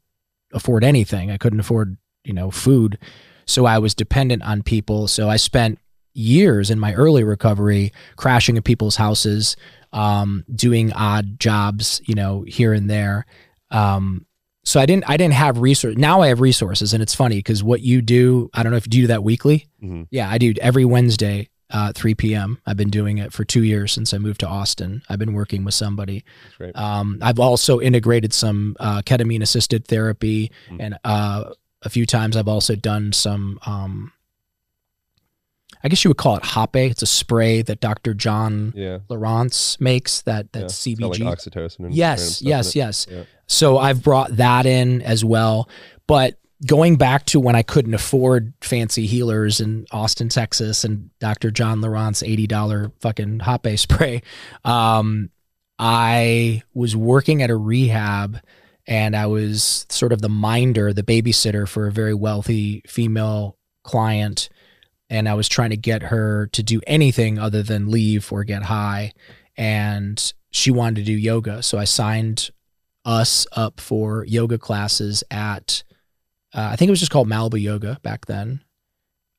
afford anything. I couldn't afford, you know, food. So I was dependent on people. So I spent years in my early recovery crashing at people's houses, um, doing odd jobs, you know, here and there. Um, so I didn't, I didn't have resource. Now I have resources, and it's funny because what you do, I don't know if you do that weekly. Mhm. Yeah, I do every Wednesday, uh, 3 p.m. I've been doing it for two years since I moved to Austin. I've been working with somebody. Um, I've also integrated some uh, ketamine assisted therapy, Mm. and uh, a few times I've also done some. Um, I guess you would call it Hoppe. It's a spray that Dr. John yeah Lieurance makes. That that yeah. CBG. like oxytocin and yes, yes, yes. Yeah. So I've brought that in as well. But going back to when I couldn't afford fancy healers in Austin, Texas, and Dr. John Lieurance's eighty dollar fucking Hoppe [laughs] spray, um, I was working at a rehab, and I was sort of the minder, the babysitter for a very wealthy female client, and I was trying to get her to do anything other than leave or get high, and she wanted to do yoga, so I signed us up for yoga classes at uh, I think it was just called Malibu Yoga back then.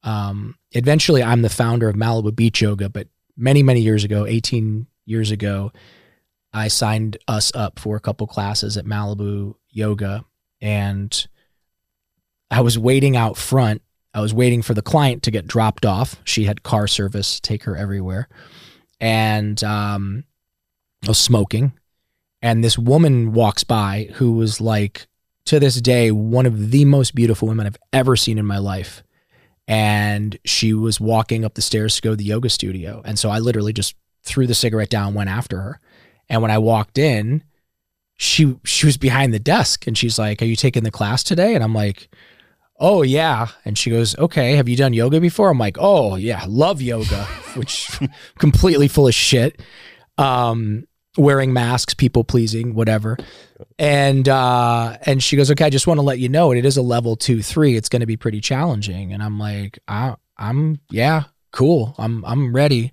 Um, eventually, I'm the founder of Malibu Beach Yoga, but many many years ago, 18 years ago, I signed us up for a couple classes at Malibu Yoga, and I was waiting out front. I was waiting for the client to get dropped off. She had car service, take her everywhere, and um, I was smoking and this woman walks by who was like to this day one of the most beautiful women I've ever seen in my life. And she was walking up the stairs to go to the yoga studio. And so I literally just threw the cigarette down, went after her. And when I walked in, she she was behind the desk and she's like, Are you taking the class today? And I'm like, Oh yeah. And she goes, Okay, have you done yoga before? I'm like, Oh yeah, love yoga, [laughs] which completely full of shit. Um wearing masks, people pleasing, whatever. And uh and she goes, Okay, I just want to let you know it is a level two, three. It's gonna be pretty challenging. And I'm like, I I'm yeah, cool. I'm I'm ready.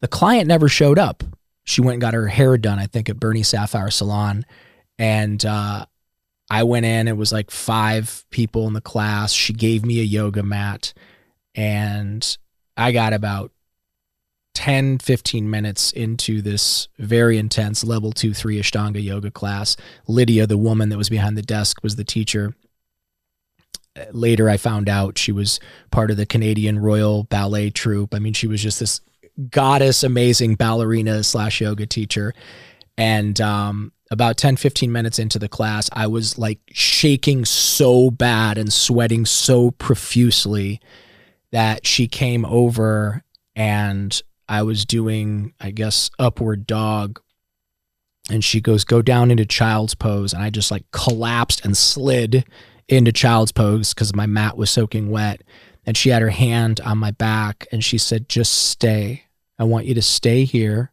The client never showed up. She went and got her hair done, I think, at Bernie Sapphire Salon. And uh I went in, it was like five people in the class. She gave me a yoga mat, and I got about 10, 15 minutes into this very intense level two, three Ashtanga yoga class. Lydia, the woman that was behind the desk, was the teacher. Later, I found out she was part of the Canadian Royal Ballet Troupe. I mean, she was just this goddess, amazing ballerina slash yoga teacher. And um, about 10, 15 minutes into the class, I was like shaking so bad and sweating so profusely that she came over and I was doing, I guess, upward dog. And she goes, Go down into child's pose. And I just like collapsed and slid into child's pose because my mat was soaking wet. And she had her hand on my back and she said, Just stay. I want you to stay here.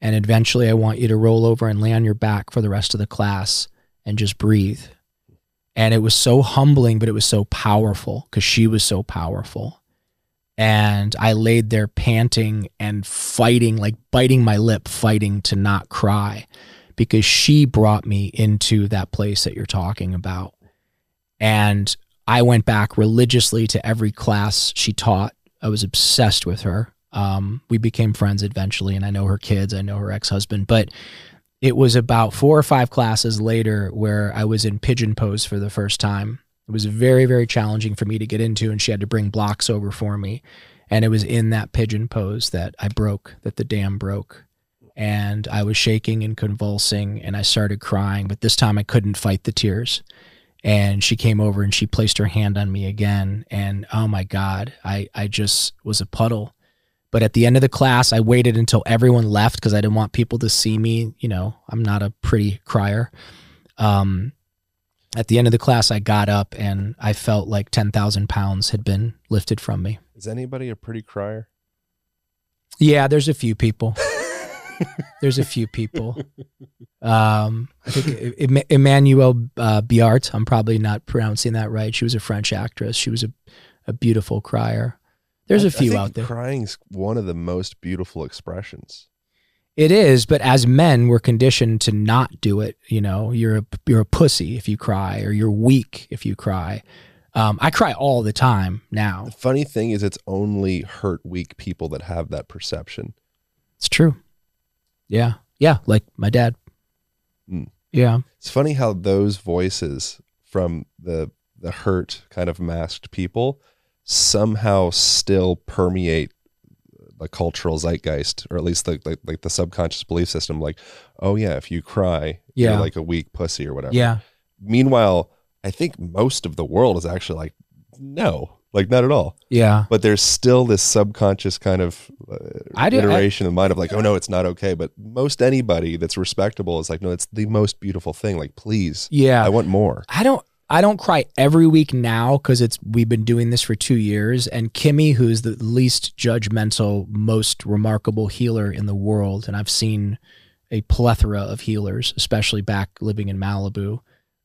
And eventually, I want you to roll over and lay on your back for the rest of the class and just breathe. And it was so humbling, but it was so powerful because she was so powerful. And I laid there panting and fighting, like biting my lip, fighting to not cry because she brought me into that place that you're talking about. And I went back religiously to every class she taught. I was obsessed with her. Um, we became friends eventually, and I know her kids, I know her ex husband. But it was about four or five classes later where I was in pigeon pose for the first time. It was very, very challenging for me to get into, and she had to bring blocks over for me. And it was in that pigeon pose that I broke, that the dam broke. And I was shaking and convulsing, and I started crying, but this time I couldn't fight the tears. And she came over and she placed her hand on me again. And oh my God, I, I just was a puddle but at the end of the class, I waited until everyone left because I didn't want people to see me. You know, I'm not a pretty crier. Um, at the end of the class, I got up and I felt like 10,000 pounds had been lifted from me. Is anybody a pretty crier? Yeah, there's a few people. there's a few people. Um, I think Emmanuelle uh, Béart, I'm probably not pronouncing that right. She was a French actress. She was a, a beautiful crier. There's a few out there. Crying's one of the most beautiful expressions. It is, but as men, we're conditioned to not do it. You know, you're a you're a pussy if you cry, or you're weak if you cry. Um, I cry all the time now. The funny thing is, it's only hurt weak people that have that perception. It's true. Yeah, yeah, like my dad. Mm. Yeah, it's funny how those voices from the the hurt kind of masked people somehow still permeate the cultural zeitgeist or at least the, like, like the subconscious belief system like oh yeah if you cry yeah. you're like a weak pussy or whatever. Yeah. Meanwhile i think most of the world is actually like no like not at all. Yeah. But there's still this subconscious kind of uh, I do, iteration I, in mind of like oh no it's not okay. But most anybody that's respectable is like no it's the most beautiful thing. Like please yeah. I want more. I don't I don't cry every week now because it's we've been doing this for two years. And Kimmy, who's the least judgmental, most remarkable healer in the world, and I've seen a plethora of healers, especially back living in Malibu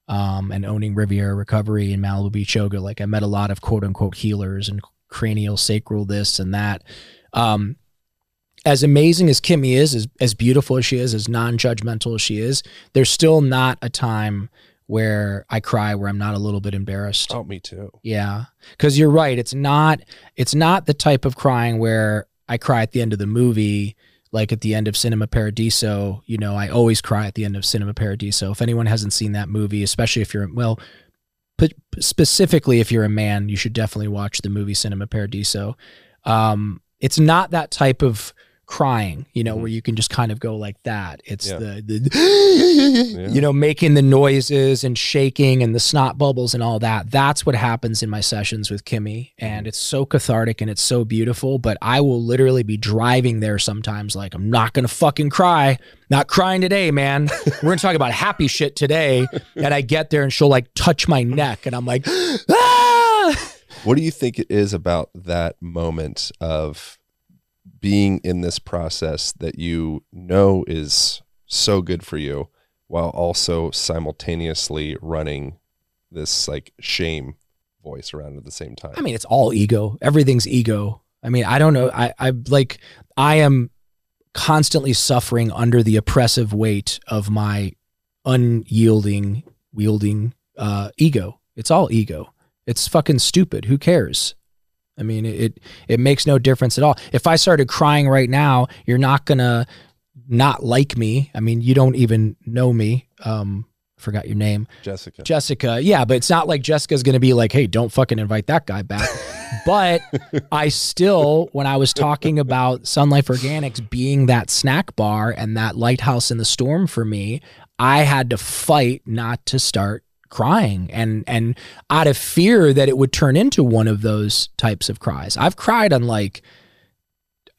um, and owning Riviera Recovery in Malibu Beach Yoga. Like I met a lot of quote unquote healers and cranial sacral this and that. Um, as amazing as Kimmy is, as, as beautiful as she is, as non judgmental as she is, there's still not a time where I cry where I'm not a little bit embarrassed. Oh, me too. Yeah. Cuz you're right, it's not it's not the type of crying where I cry at the end of the movie like at the end of Cinema Paradiso, you know, I always cry at the end of Cinema Paradiso. If anyone hasn't seen that movie, especially if you're well, but specifically if you're a man, you should definitely watch the movie Cinema Paradiso. Um, it's not that type of crying, you know, mm-hmm. where you can just kind of go like that. It's yeah. the, the [gasps] yeah. you know, making the noises and shaking and the snot bubbles and all that. That's what happens in my sessions with Kimmy. And mm-hmm. it's so cathartic and it's so beautiful. But I will literally be driving there sometimes, like, I'm not going to fucking cry. Not crying today, man. We're going to talk about happy shit today. [laughs] And I get there and she'll like touch my neck and I'm like, [gasps] ah! What do you think it is about that moment of being in this process that you know is so good for you while also simultaneously running this like shame voice around at the same time. I mean, it's all ego. Everything's ego. I mean, I don't know. I, I like, I am constantly suffering under the oppressive weight of my unyielding wielding uh, ego. It's all ego. It's fucking stupid. Who cares? I mean, it it makes no difference at all. If I started crying right now, you're not gonna not like me. I mean, you don't even know me. Um, forgot your name, Jessica. Jessica. Yeah, but it's not like Jessica's gonna be like, "Hey, don't fucking invite that guy back." [laughs] but I still, when I was talking about Sun Life Organics being that snack bar and that lighthouse in the storm for me, I had to fight not to start crying and and out of fear that it would turn into one of those types of cries. I've cried on like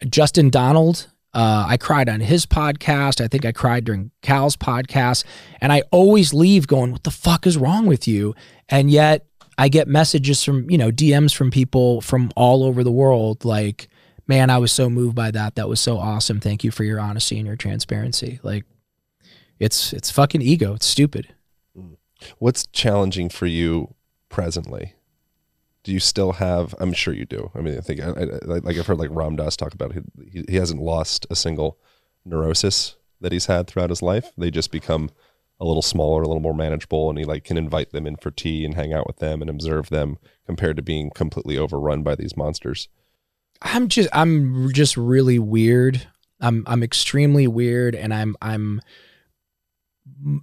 Justin Donald. Uh, I cried on his podcast. I think I cried during Cal's podcast. And I always leave going, What the fuck is wrong with you? And yet I get messages from, you know, DMs from people from all over the world like, Man, I was so moved by that. That was so awesome. Thank you for your honesty and your transparency. Like, it's it's fucking ego. It's stupid. What's challenging for you presently? Do you still have? I'm sure you do. I mean, I think I, I, like I've heard like Ram Dass talk about. He, he hasn't lost a single neurosis that he's had throughout his life. They just become a little smaller, a little more manageable, and he like can invite them in for tea and hang out with them and observe them compared to being completely overrun by these monsters. I'm just I'm just really weird. I'm I'm extremely weird and I'm I'm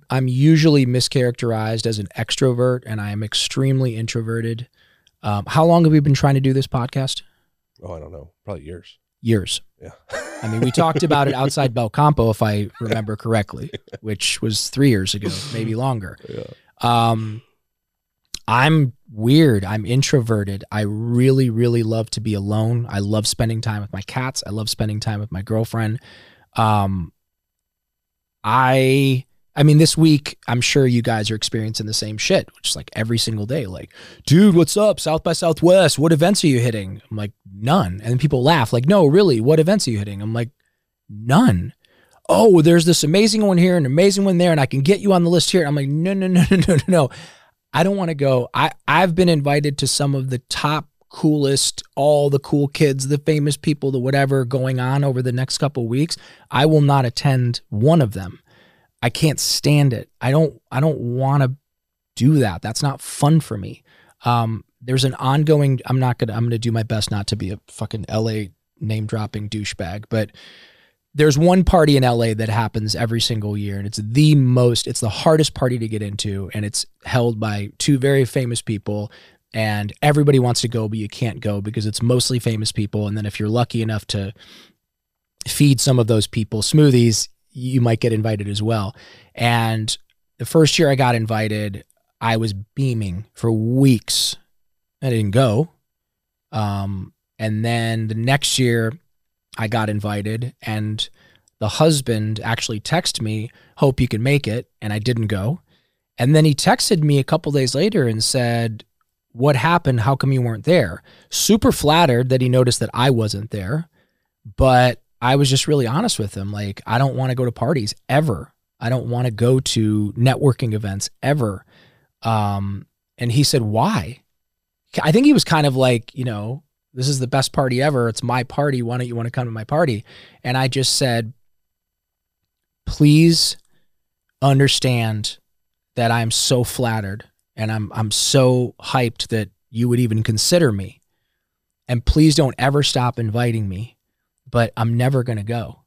I'm usually mischaracterized as an extrovert and I am extremely introverted. Um, how long have we been trying to do this podcast? Oh, I don't know, probably years. Years. Yeah. I mean, we talked about it outside [laughs] Belcampo, if I remember correctly, which was three years ago, maybe [laughs] longer. Yeah. Um, I'm weird. I'm introverted. I really, really love to be alone. I love spending time with my cats. I love spending time with my girlfriend. Um, I, I mean, this week, I'm sure you guys are experiencing the same shit, which is like every single day, like, dude, what's up? South by Southwest. What events are you hitting? I'm like, none. And people laugh, like, no, really, what events are you hitting? I'm like, none. Oh, there's this amazing one here, an amazing one there, and I can get you on the list here. I'm like, no, no, no, [laughs] no, no, no, no. I don't want to go. I, I've been invited to some of the top coolest, all the cool kids, the famous people, the whatever going on over the next couple weeks. I will not attend one of them. I can't stand it. I don't I don't want to do that. That's not fun for me. Um, there's an ongoing I'm not gonna I'm gonna do my best not to be a fucking LA name dropping douchebag, but there's one party in LA that happens every single year, and it's the most, it's the hardest party to get into, and it's held by two very famous people. And everybody wants to go, but you can't go because it's mostly famous people. And then if you're lucky enough to feed some of those people smoothies, you might get invited as well. And the first year I got invited, I was beaming for weeks. I didn't go. Um, and then the next year, I got invited, and the husband actually texted me, "Hope you can make it," and I didn't go. And then he texted me a couple days later and said, "What happened? How come you weren't there?" Super flattered that he noticed that I wasn't there, but I was just really honest with him. Like, I don't want to go to parties ever. I don't want to go to networking events ever. Um, and he said, "Why?" I think he was kind of like, you know, this is the best party ever. It's my party. Why don't you want to come to my party? And I just said, please understand that I'm so flattered and I'm I'm so hyped that you would even consider me. And please don't ever stop inviting me, but I'm never going to go.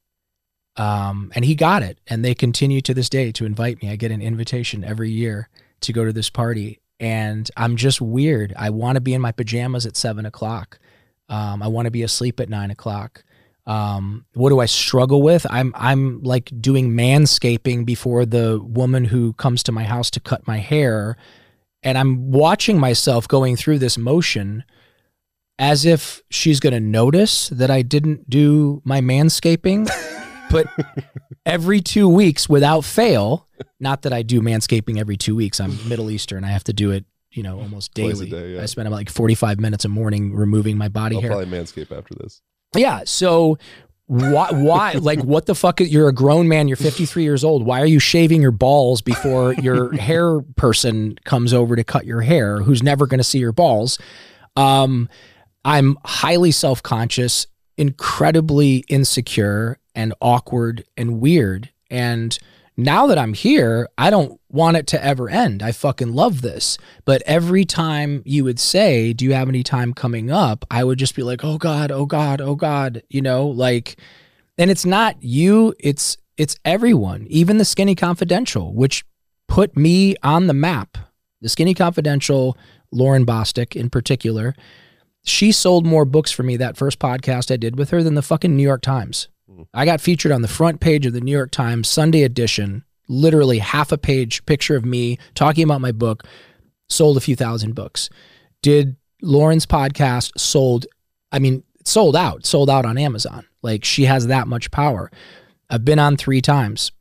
Um, and he got it. And they continue to this day to invite me. I get an invitation every year to go to this party. And I'm just weird. I want to be in my pajamas at seven o'clock. Um, I want to be asleep at nine o'clock. Um, what do I struggle with? I'm I'm like doing manscaping before the woman who comes to my house to cut my hair, and I'm watching myself going through this motion as if she's going to notice that I didn't do my manscaping. [laughs] but every two weeks, without fail, not that I do manscaping every two weeks. I'm Middle Eastern. I have to do it you know, almost daily. day, yeah. I spend about like 45 minutes a morning removing my body I'll hair. probably manscape after this. Yeah. So why, why, [laughs] like, what the fuck? You're a grown man. You're 53 years old. Why are you shaving your balls before your [laughs] hair person comes over to cut your hair, who's never going to see your balls? Um, I'm highly self conscious, incredibly insecure and awkward and weird. And Now that I'm here, I don't want it to ever end. I fucking love this. But every time you would say, Do you have any time coming up? I would just be like, Oh God, oh God, oh God, you know, like, and it's not you, it's, it's everyone, even the Skinny Confidential, which put me on the map. The Skinny Confidential, Lauren Bosstick in particular, she sold more books for me that first podcast I did with her than the fucking New York Times. Hmm. I got featured on the front page of the New York Times Sunday edition, literally half a page picture of me talking about my book, sold a few thousand books. Did Lauren's podcast sold, I mean, sold out, sold out on Amazon. Like she has that much power. I've been on three times.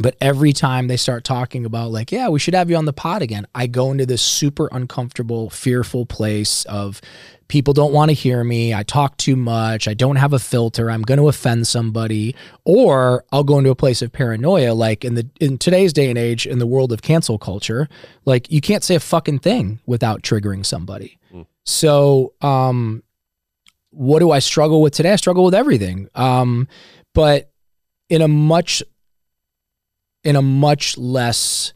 But every time they start talking about, like, yeah, we should have you on the pod again, I go into this super uncomfortable, fearful place of people don't want to hear me. I talk too much. I don't have a filter. I'm going to offend somebody. Or I'll go into a place of paranoia. Like in the in today's day and age, in the world of cancel culture, like you can't say a fucking thing without triggering somebody. Mm. So, um, what do I struggle with today? I struggle with everything. Um, but in a much in a much less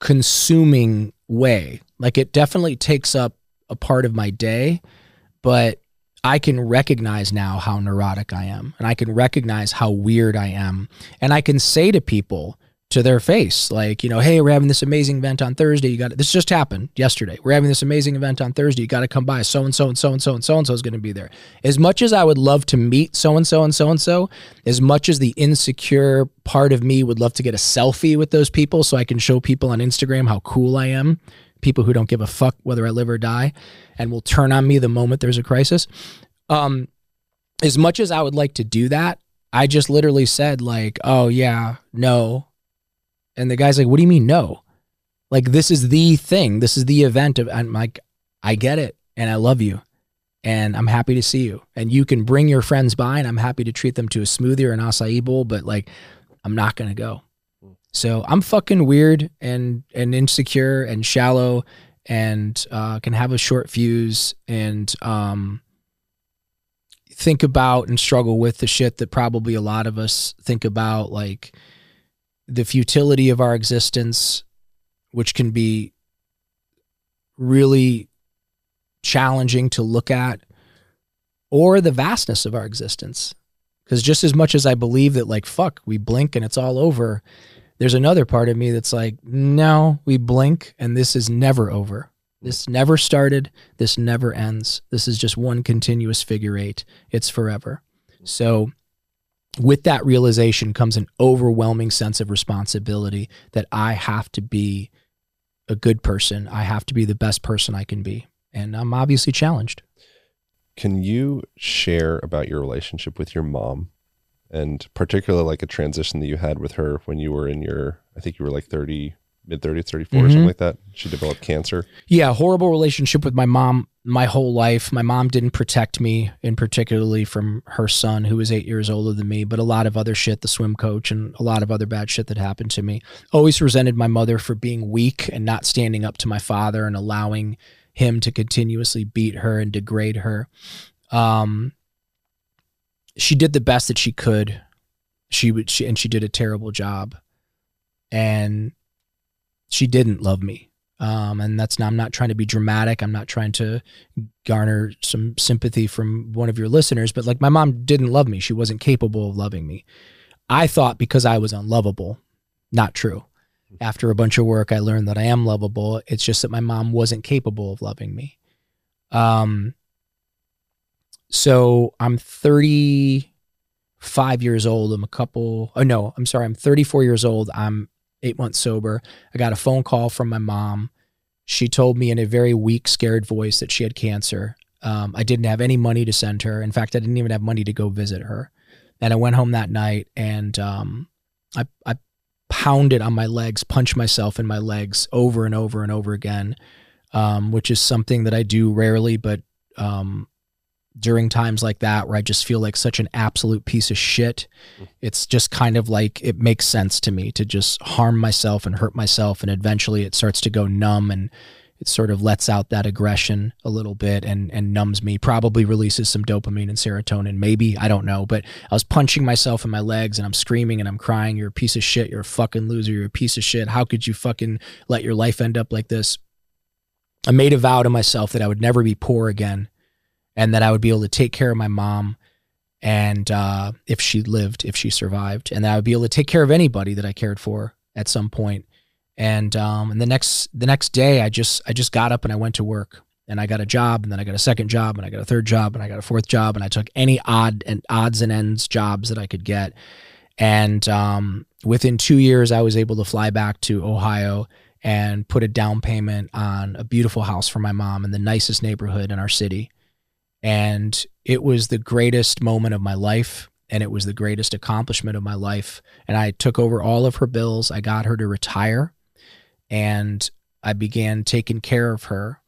consuming way. Like it definitely takes up a part of my day, but I can recognize now how neurotic I am and I can recognize how weird I am. And I can say to people, to their face. Like, you know, hey, we're having this amazing event on Thursday. You got it. this just happened yesterday. We're having this amazing event on Thursday. You got to come by. So and so and so and so and so and so is going to be there. As much as I would love to meet so and so and so and so, as much as the insecure part of me would love to get a selfie with those people so I can show people on Instagram how cool I am, people who don't give a fuck whether I live or die and will turn on me the moment there's a crisis. Um, as much as I would like to do that, I just literally said like, "Oh yeah, no, and the guy's like, what do you mean no? Like, this is the thing. This is the event of, I'm like, I get it. And I love you. And I'm happy to see you. And you can bring your friends by and I'm happy to treat them to a smoothie or an acai bowl, but like, I'm not going to go. So I'm fucking weird and, and insecure and shallow and uh, can have a short fuse and um, think about and struggle with the shit that probably a lot of us think about, like the futility of our existence, which can be really challenging to look at, or the vastness of our existence. Because just as much as I believe that, like, fuck, we blink and it's all over, there's another part of me that's like, no, we blink and this is never over. This never started. This never ends. This is just one continuous figure eight. It's forever. So with that realization comes an overwhelming sense of responsibility that I have to be a good person. I have to be the best person I can be. And I'm obviously challenged. Can you share about your relationship with your mom and particularly like a transition that you had with her when you were in your, I think you were like 30, mid 30s, 34 mm-hmm. or something like that. She developed cancer. Yeah, horrible relationship with my mom my whole life. My mom didn't protect me, in particularly from her son, who was eight years older than me, but a lot of other shit, the swim coach, and a lot of other bad shit that happened to me. Always resented my mother for being weak and not standing up to my father and allowing him to continuously beat her and degrade her. Um, she did the best that she could. She would, she, and she did a terrible job. And she didn't love me. Um, and that's not, I'm not trying to be dramatic. I'm not trying to garner some sympathy from one of your listeners, but like my mom didn't love me. She wasn't capable of loving me. I thought because I was unlovable, not true. After a bunch of work, I learned that I am lovable. It's just that my mom wasn't capable of loving me. Um, so I'm 35 years old. I'm a couple, oh no, I'm sorry. I'm 34 years old. I'm eight months sober. I got a phone call from my mom. She told me in a very weak, scared voice that she had cancer. Um, I didn't have any money to send her. In fact, I didn't even have money to go visit her. And I went home that night and um, I, I pounded on my legs, punched myself in my legs over and over and over again, um, which is something that I do rarely, but um, during times like that where I just feel like such an absolute piece of shit. It's just kind of like it makes sense to me to just harm myself and hurt myself and eventually it starts to go numb and it sort of lets out that aggression a little bit and and numbs me probably releases some dopamine and serotonin maybe i don't know but i was punching myself in my legs and i'm screaming and i'm crying you're a piece of shit you're a fucking loser you're a piece of shit how could you fucking let your life end up like this i made a vow to myself that i would never be poor again and that i would be able to take care of my mom and uh, if she lived if she survived and that i would be able to take care of anybody that i cared for at some point. and um, and the next the next day, I just I just got up and I went to work and I got a job and then I got a second job and I got a third job and I got a fourth job and I took any odd and odds and ends jobs that I could get. And um, within two years, I was able to fly back to Ohio and put a down payment on a beautiful house for my mom in the nicest neighborhood in our city. And it was the greatest moment of my life and it was the greatest accomplishment of my life. And I took over all of her bills. I got her to retire and I began taking care of her.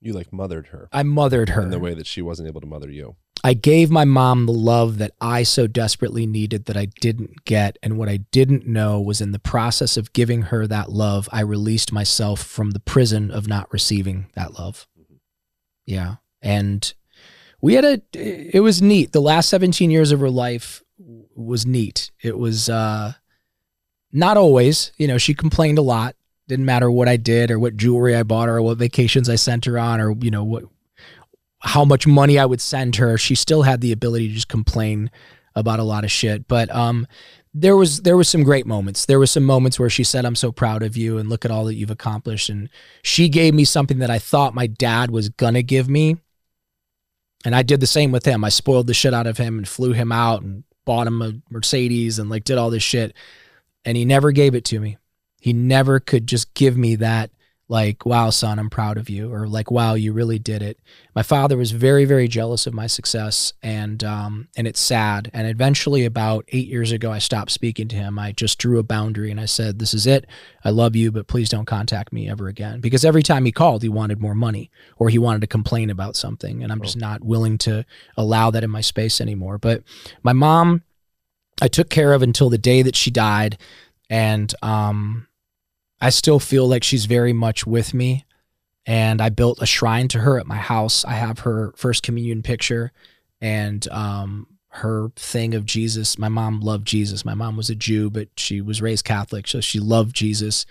You like mothered her I mothered her in the way that she wasn't able to mother you. I gave my mom the love that I so desperately needed that I didn't get. And what I didn't know was in the process of giving her that love, I released myself from the prison of not receiving that love. Mm-hmm. Yeah. And we had a, it was neat. The last 17 years of her life was neat. It was, uh, not always. You know, she complained a lot. Didn't matter what I did or what jewelry I bought her or what vacations I sent her on or, you know, what how much money I would send her. She still had the ability to just complain about a lot of shit. But um there was there was some great moments. There was some moments where she said, "I'm so proud of you and look at all that you've accomplished." And she gave me something that I thought my dad was gonna give me, and I did the same with him. I spoiled the shit out of him and flew him out and bought him a Mercedes and like did all this shit and he never gave it to me. He never could just give me that like wow son i'm proud of you or like wow you really did it. My father was very very jealous of my success and um and it's sad. And eventually about eight years ago i stopped speaking to him. I just drew a boundary and i said this is it. I love you but please don't contact me ever again. Because every time he called he wanted more money or he wanted to complain about something and i'm just not willing to allow that in my space anymore. But my mom I took care of until the day that she died, and um, I still feel like she's very much with me. And I built a shrine to her at my house. I have her first communion picture and um, her thing of Jesus. My mom loved Jesus. My mom was a Jew, but she was raised Catholic, so she loved Jesus.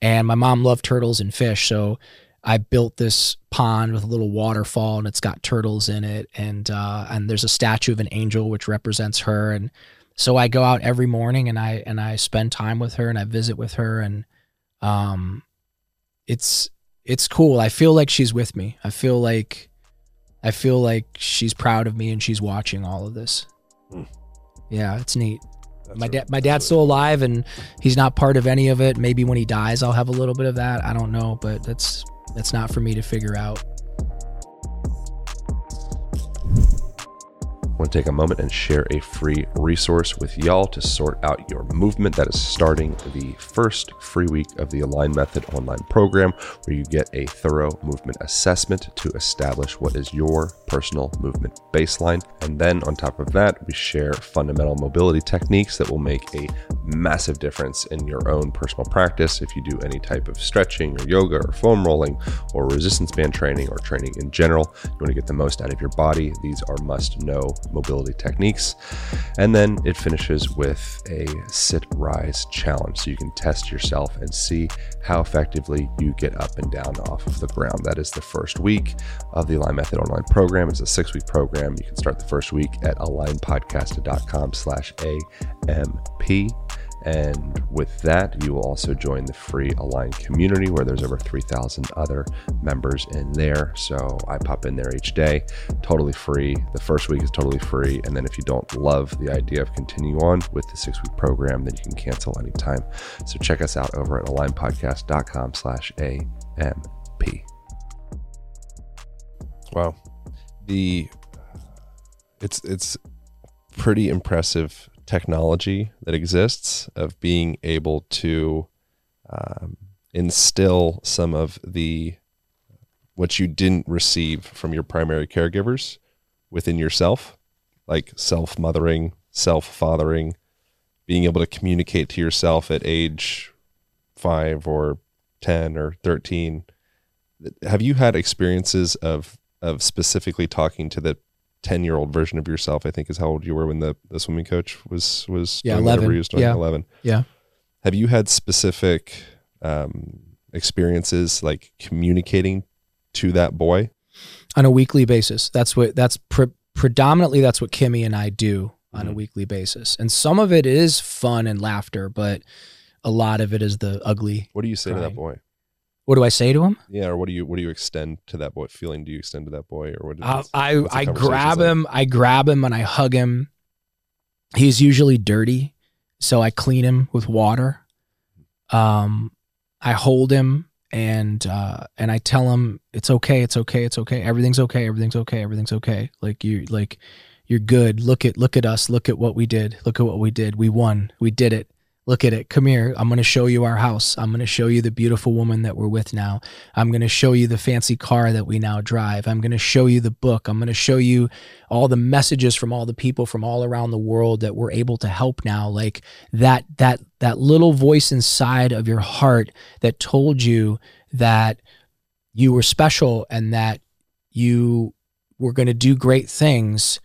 And my mom loved turtles and fish, so I built this pond with a little waterfall, and it's got turtles in it. And uh, and there's a statue of an angel which represents her. And so I go out every morning and I and I spend time with her and I visit with her and um it's it's cool. I feel like she's with me. I feel like I feel like she's proud of me and she's watching all of this. Hmm. Yeah, it's neat. That's my dad my dad's still alive and he's not part of any of it. Maybe when he dies I'll have a little bit of that. I don't know, but that's that's not for me to figure out. Want to take a moment and share a free resource with y'all to sort out your movement. That is starting the first free week of the Align Method online program, where you get a thorough movement assessment to establish what is your personal movement baseline. And then on top of that, we share fundamental mobility techniques that will make a massive difference in your own personal practice if you do any type of stretching or yoga or foam rolling or resistance band training or training in general. You want to get the most out of your body. These are must know mobility techniques. And then it finishes with a sit rise challenge. So you can test yourself and see how effectively you get up and down off of the ground. That is the first week of the Align Method online program. It's a six week program. You can start the first week at alignpodcast.com slash AMP. And with that, you will also join the free Align community where there's over 3,000 other members in there. So I pop in there each day, totally free. The first week is totally free. And then if you don't love the idea of continuing on with the six week program, then you can cancel anytime. So check us out over at alignpodcast.com slash AMP. Wow. The it's it's pretty impressive technology that exists of being able to um, instill some of the what you didn't receive from your primary caregivers within yourself, like self mothering, self fathering, being able to communicate to yourself at age five or 10 or 13 have you had experiences of of specifically talking to the 10 year old version of yourself i think is how old you were when the, the swimming coach was was Yeah, doing whatever 11. he was doing Yeah. 11 Yeah. have you had specific um experiences like communicating to that boy on a weekly basis. That's what that's pre- predominantly that's what Kimmy and I do on a Mhm. weekly basis. And some of it is fun and laughter, but a lot of it is the ugly. what do you say to that boy What do I say to him? yeah or what do you what do you extend to that boy feeling do you extend to that boy or what I what's- I, I grab like? him. I grab him and I hug him. He's usually dirty, so I clean him with water. Um, I hold him and uh, and I tell him it's okay, it's okay, it's okay. Everything's okay, everything's okay, everything's okay. Like you, like you're good. Look at look at us. Look at what we did. Look at what we did. We won. We did it. Look at it. Come here. I'm going to show you our house. I'm going to show you the beautiful woman that we're with now. I'm going to show you the fancy car that we now drive. I'm going to show you the book. I'm going to show you all the messages from all the people from all around the world that we're able to help now. Like that that that little voice inside of your heart that told you that you were special and that you were going to do great things.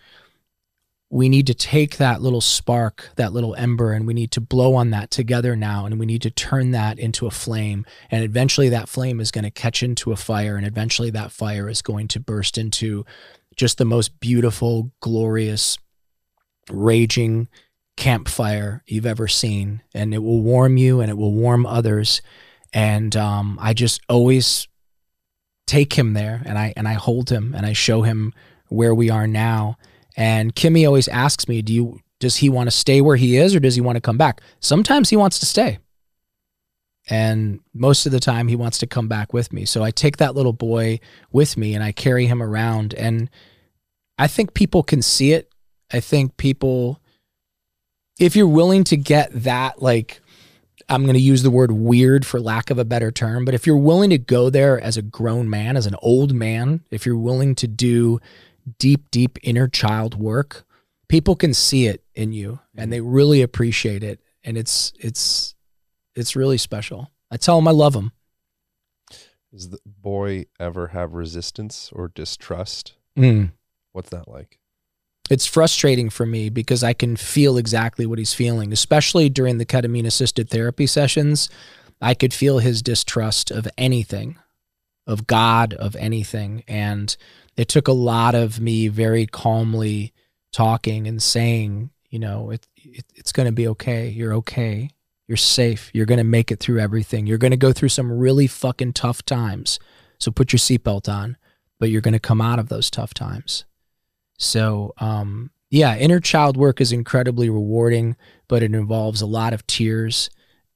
We need to take that little spark, that little ember, and we need to blow on that together now. And we need to turn that into a flame. And eventually that flame is going to catch into a fire and eventually that fire is going to burst into just the most beautiful glorious raging campfire you've ever seen. And it will warm you and it will warm others. And um, i just always take him there and i and i hold him and i show him where we are now and kimmy always asks me do you does he want to stay where he is or does he want to come back? Sometimes he wants to stay. And most of the time he wants to come back with me. So i take that little boy with me and i carry him around. And i think people can see it. I think people if you're willing to get that like i'm going to use the word weird for lack of a better term but if you're willing to go there as a grown man as an old man if you're willing to do deep deep inner child work people can see it in you and they really appreciate it and it's it's it's really special i tell them i love them does the boy ever have resistance or distrust mm. what's that like it's frustrating for me because I can feel exactly what he's feeling, especially during the ketamine assisted therapy sessions. I could feel his distrust of anything, of God, of anything. And it took a lot of me very calmly talking and saying, you know, it, it it's going to be okay. You're okay. You're safe. You're going to make it through everything. You're going to go through some really fucking tough times. So put your seatbelt on, but you're going to come out of those tough times. So, um, yeah, inner child work is incredibly rewarding, but it involves a lot of tears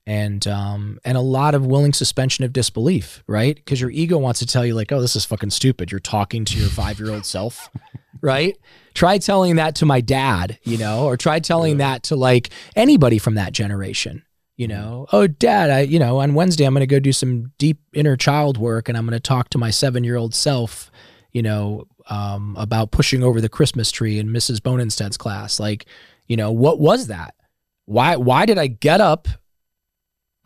and um, and a lot of willing suspension of disbelief, right? Because your ego wants to tell you like, "Oh, this is fucking stupid." You're talking to your five year old self, [laughs] right? Try telling that to my dad, you know, or try telling that to like anybody from that generation. You know, oh, dad, I, you know, on Wednesday I'm going to go do some deep inner child work, and I'm going to talk to my seven year old self, you know, um, about pushing over the Christmas tree in Mrs. Bonensted's class. Like, you know, what was that? Why why did I get up?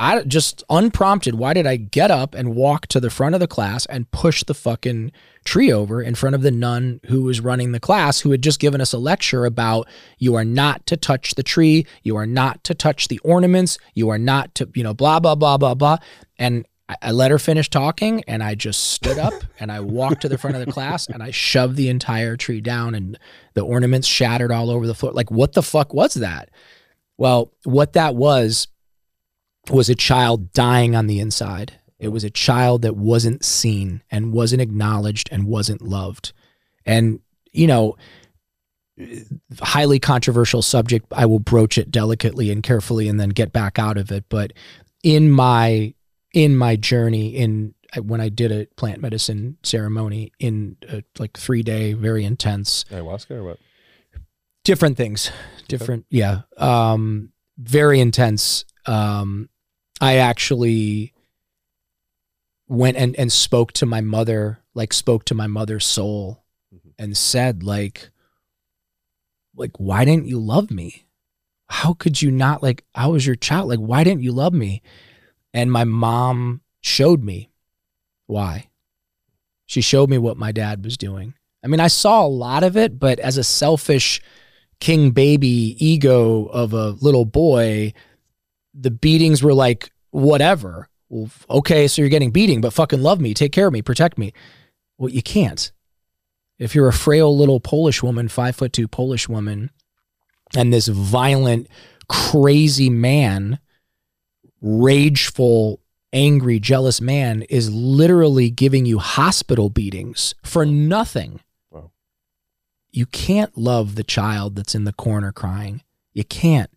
I just unprompted, why did I get up and walk to the front of the class and push the fucking tree over in front of the nun who was running the class who had just given us a lecture about you are not to touch the tree, you are not to touch the ornaments, you are not to, you know, blah blah blah blah blah. And I- let her finish talking and I just stood up and I walked to the front of the class and I shoved the entire tree down and the ornaments shattered all over the floor. Like, what the fuck was that? Well, what that was was a child dying on the inside. It was a child that wasn't seen and wasn't acknowledged and wasn't loved. And, you know, highly controversial subject. I will broach it delicately and carefully and then get back out of it. But in my in my journey in when I did a plant medicine ceremony in a like three day, very intense, ayahuasca or what different things, different, yeah, um, very intense. Um, I actually went and and spoke to my mother, like spoke to my mother's soul, Mhm. and said like, like why didn't you love me? How could you not like? I was your child. Like why didn't you love me? And my mom showed me why. She showed me what my dad was doing. I mean, I saw a lot of it, but as a selfish king baby ego of a little boy, the beatings were like, whatever. Well, okay, so you're getting beating, but fucking love me, take care of me, protect me. Well, you can't. If you're a frail little Polish woman, five foot two Polish woman, and this violent, crazy man, rageful, angry, jealous man is literally giving you hospital beatings for nothing. Wow. You can't love the child that's in the corner crying. You can't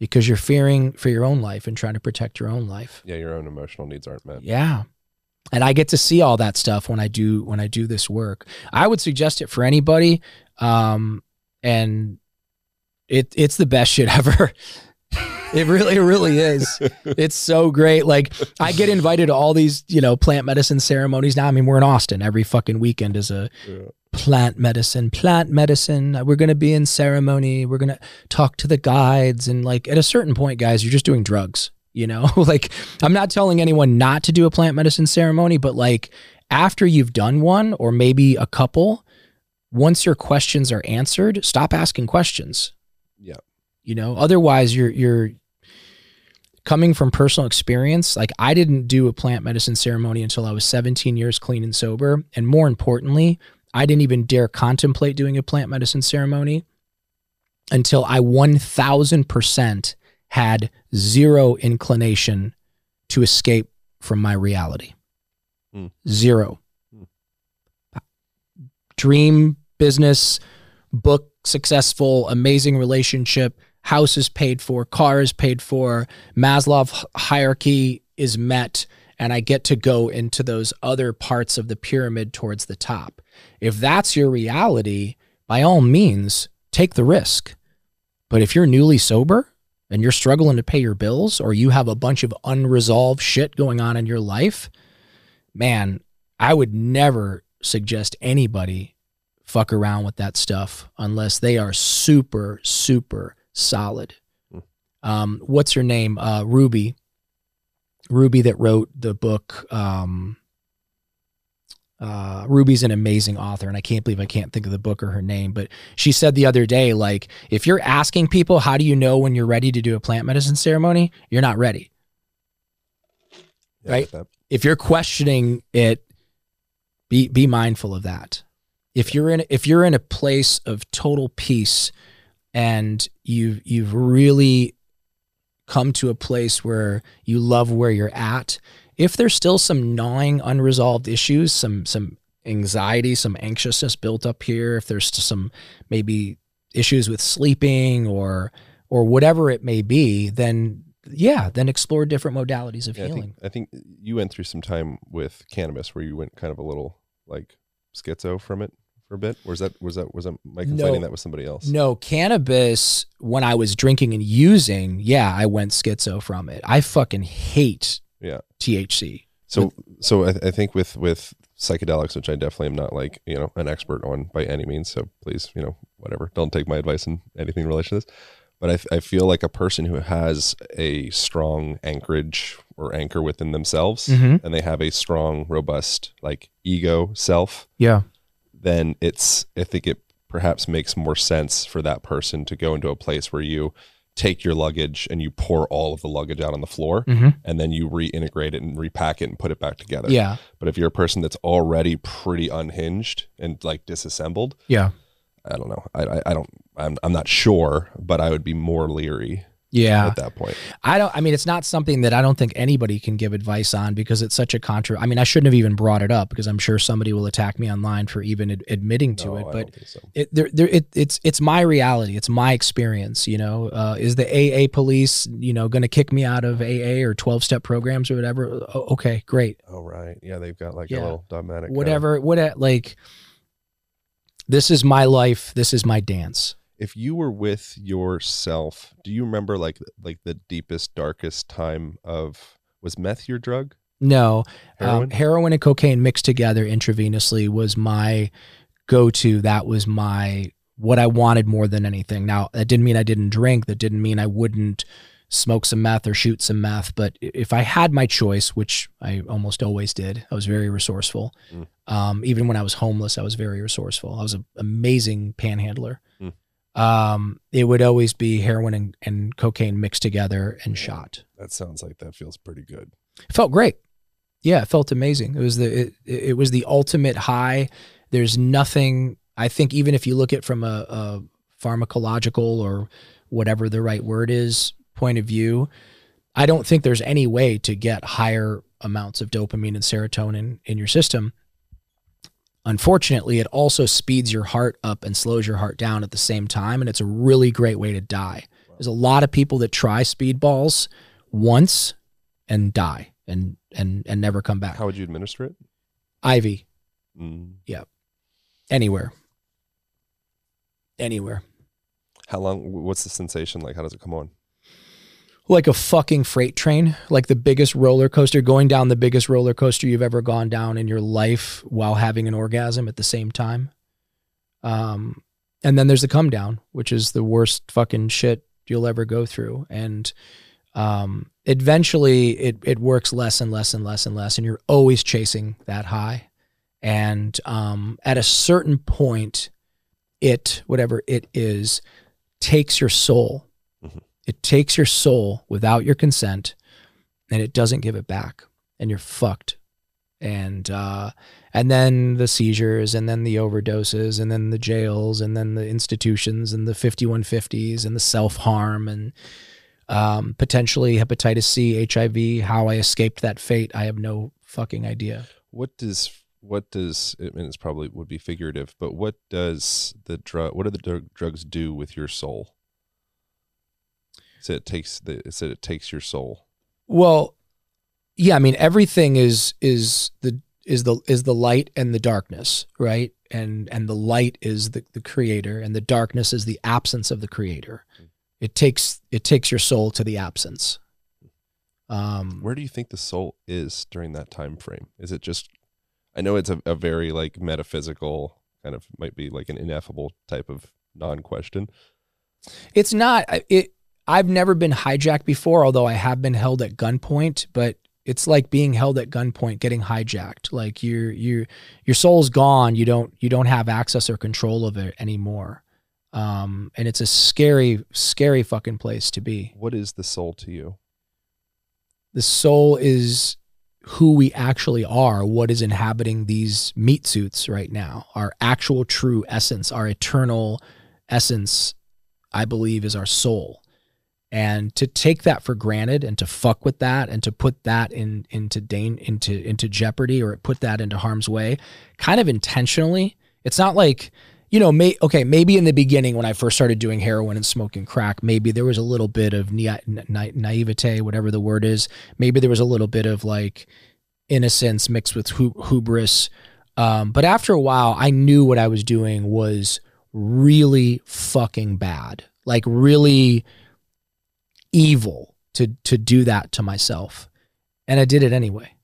because you're fearing for your own life and trying to protect your own life. Yeah, your own emotional needs aren't met. Yeah. And I get to see all that stuff when I do when I do this work. I would suggest it for anybody. Um, and it it's the best shit [laughs] ever. it really, really is. It's so great. Like I get invited to all these, you know, plant medicine ceremonies now. I mean, we're in Austin every fucking weekend is a Yeah. Plant medicine, plant medicine. Uh, we're going to be in ceremony. We're going to talk to the guides. And like at a certain point, guys, you're just doing drugs, you know? [laughs] like I'm not telling anyone not to do a plant medicine ceremony, but like after you've done one or maybe a couple, once your questions are answered, stop asking questions. Yeah. You know, otherwise you're, you're, coming from personal experience, like I didn't do a plant medicine ceremony until I was 17 years clean and sober. And more importantly, I didn't even dare contemplate doing a plant medicine ceremony until I 1000% had zero inclination to escape from my reality. Hmm. Zero. Hmm. Dream, business, book successful, amazing relationship, house is paid for, car is paid for, Maslow hierarchy is met, and I get to go into those other parts of the pyramid towards the top. If that's your reality, by all means, take the risk. But if you're newly sober and you're struggling to pay your bills or you have a bunch of unresolved shit going on in your life, man, I would never suggest anybody fuck around with that stuff unless they are super, super solid. Hmm. Um, what's her name? Uh, Ruby. Ruby that wrote the book. Um, uh, Ruby's an amazing author, and I can't believe I can't think of the book or her name. But she said the other day, like, if you're asking people, how do you know when you're ready to do a plant medicine ceremony? You're not ready. Yeah, Right. that- If you're questioning it, be be mindful of that. If you're in if you're in a place of total peace and you've you've really come to a place where you love where you're at, if there's still some gnawing unresolved issues, some some anxiety, some anxiousness built up here, if there's some maybe issues with sleeping or or whatever it may be, then yeah, then explore different modalities of Yeah, I healing. think, I think you went through some time with cannabis where you went kind of a little like schizo from it for a bit. Or was that was that was that Mike No. that with somebody else? No, cannabis, when I was drinking and using, yeah, I went schizo from it. I fucking hate Yeah. THC. So so I, I think with with psychedelics, which I definitely am not like you know an expert on by any means. So please you know whatever, don't take my advice in anything in relation to this. But I I feel like a person who has a strong anchorage or anchor within themselves, Mhm. and they have a strong, robust like ego self, Yeah. Then it's I think it perhaps makes more sense for that person to go into a place where you take your luggage and you pour all of the luggage out on the floor Mhm. and then you reintegrate it and repack it and put it back together. Yeah. But if you're a person that's already pretty unhinged and like disassembled, Yeah. I don't know. I I, I don't. I'm I'm not sure, but I would be more leery Yeah. at that point. I don't, I mean, it's not something that I don't think anybody can give advice on because it's such a contra. I mean, I shouldn't have even brought it up because I'm sure somebody will attack me online for even ad- admitting to No, it. But so. it, there, there, it, it's it's my reality. It's my experience. You know, uh, is the AA police, you know, going to kick me out of AA or twelve step programs or whatever? O- okay, great, Oh right, yeah, they've got like Yeah. a little dogmatic. uh, whatever. What like, this is my life. This is my dance. If you were with yourself, do you remember like like the deepest, darkest time of was meth your drug? No, Heroin? Um, heroin and cocaine mixed together intravenously was my go-to. That was my what I wanted more than anything. Now that didn't mean I didn't drink. That didn't mean I wouldn't smoke some meth or shoot some meth. But if I had my choice, which I almost always did, I was very resourceful. Mm. Um, even when I was homeless, I was very resourceful. I was an amazing panhandler. Um, it would always be heroin and, and cocaine mixed together and shot. That sounds like that feels pretty good. It felt great. Yeah, it felt amazing. It was the it, it was the ultimate high. There's nothing. I think even if you look at from a, a pharmacological or whatever the right word is point of view, I don't think there's any way to get higher amounts of dopamine and serotonin in your system. Unfortunately, it also speeds your heart up and slows your heart down at the same time, and it's a really great way to die. There's a lot of people that try speedballs once and die and and and never come back. How would you administer it? IV Mm. anywhere, anywhere. How long? What's the sensation like? How does it come on? Like a fucking freight train, like the biggest roller coaster, going down the biggest roller coaster you've ever gone down in your life while having an orgasm at the same time. Um, and then there's the come down, which is the worst fucking shit you'll ever go through. And um, eventually it it works less and less and less and less, and you're always chasing that high. And um, at a certain point, it whatever it is takes your soul it takes your soul without your consent and it doesn't give it back and you're fucked and uh and then the seizures and then the overdoses and then the jails and then the institutions and the 5150s and the self-harm and um potentially hepatitis C HIV how I escaped that fate I have no fucking idea What does what does I mean? It's probably would be figurative, but what does the drug? What do the dr- drugs do with your soul? So it takes the. It said it takes your soul. Well, yeah, I mean everything is is the is the is the light and the darkness, right? And and the light is the, the creator and the darkness is the absence of the creator. It takes it takes your soul to the absence. Um Where do you think the soul is during that time frame? Is it just? I know it's a, a very like metaphysical kind of might be like an ineffable type of non-question. it's not it I've never been hijacked before, although I have been held at gunpoint, but it's like being held at gunpoint, getting hijacked. Like your your your soul's gone. You don't you don't have access or control of it anymore. Um, and it's a scary, scary fucking place to be. What is the soul to you? The soul is who we actually are, what is inhabiting these meat suits right now. Our actual true essence, our eternal essence, I believe, is our soul. And to take that for granted and to fuck with that and to put that in into dan- into into jeopardy or put that into harm's way, kind of intentionally. It's not like you know, may, okay, maybe in the beginning when I first started doing heroin and smoking crack, maybe there was a little bit of na- na- naivete, whatever the word is. Maybe there was a little bit of like innocence mixed with hu- hubris. Um, but after a while, I knew what I was doing was really fucking bad, like really evil to to do that to myself, and I did it anyway.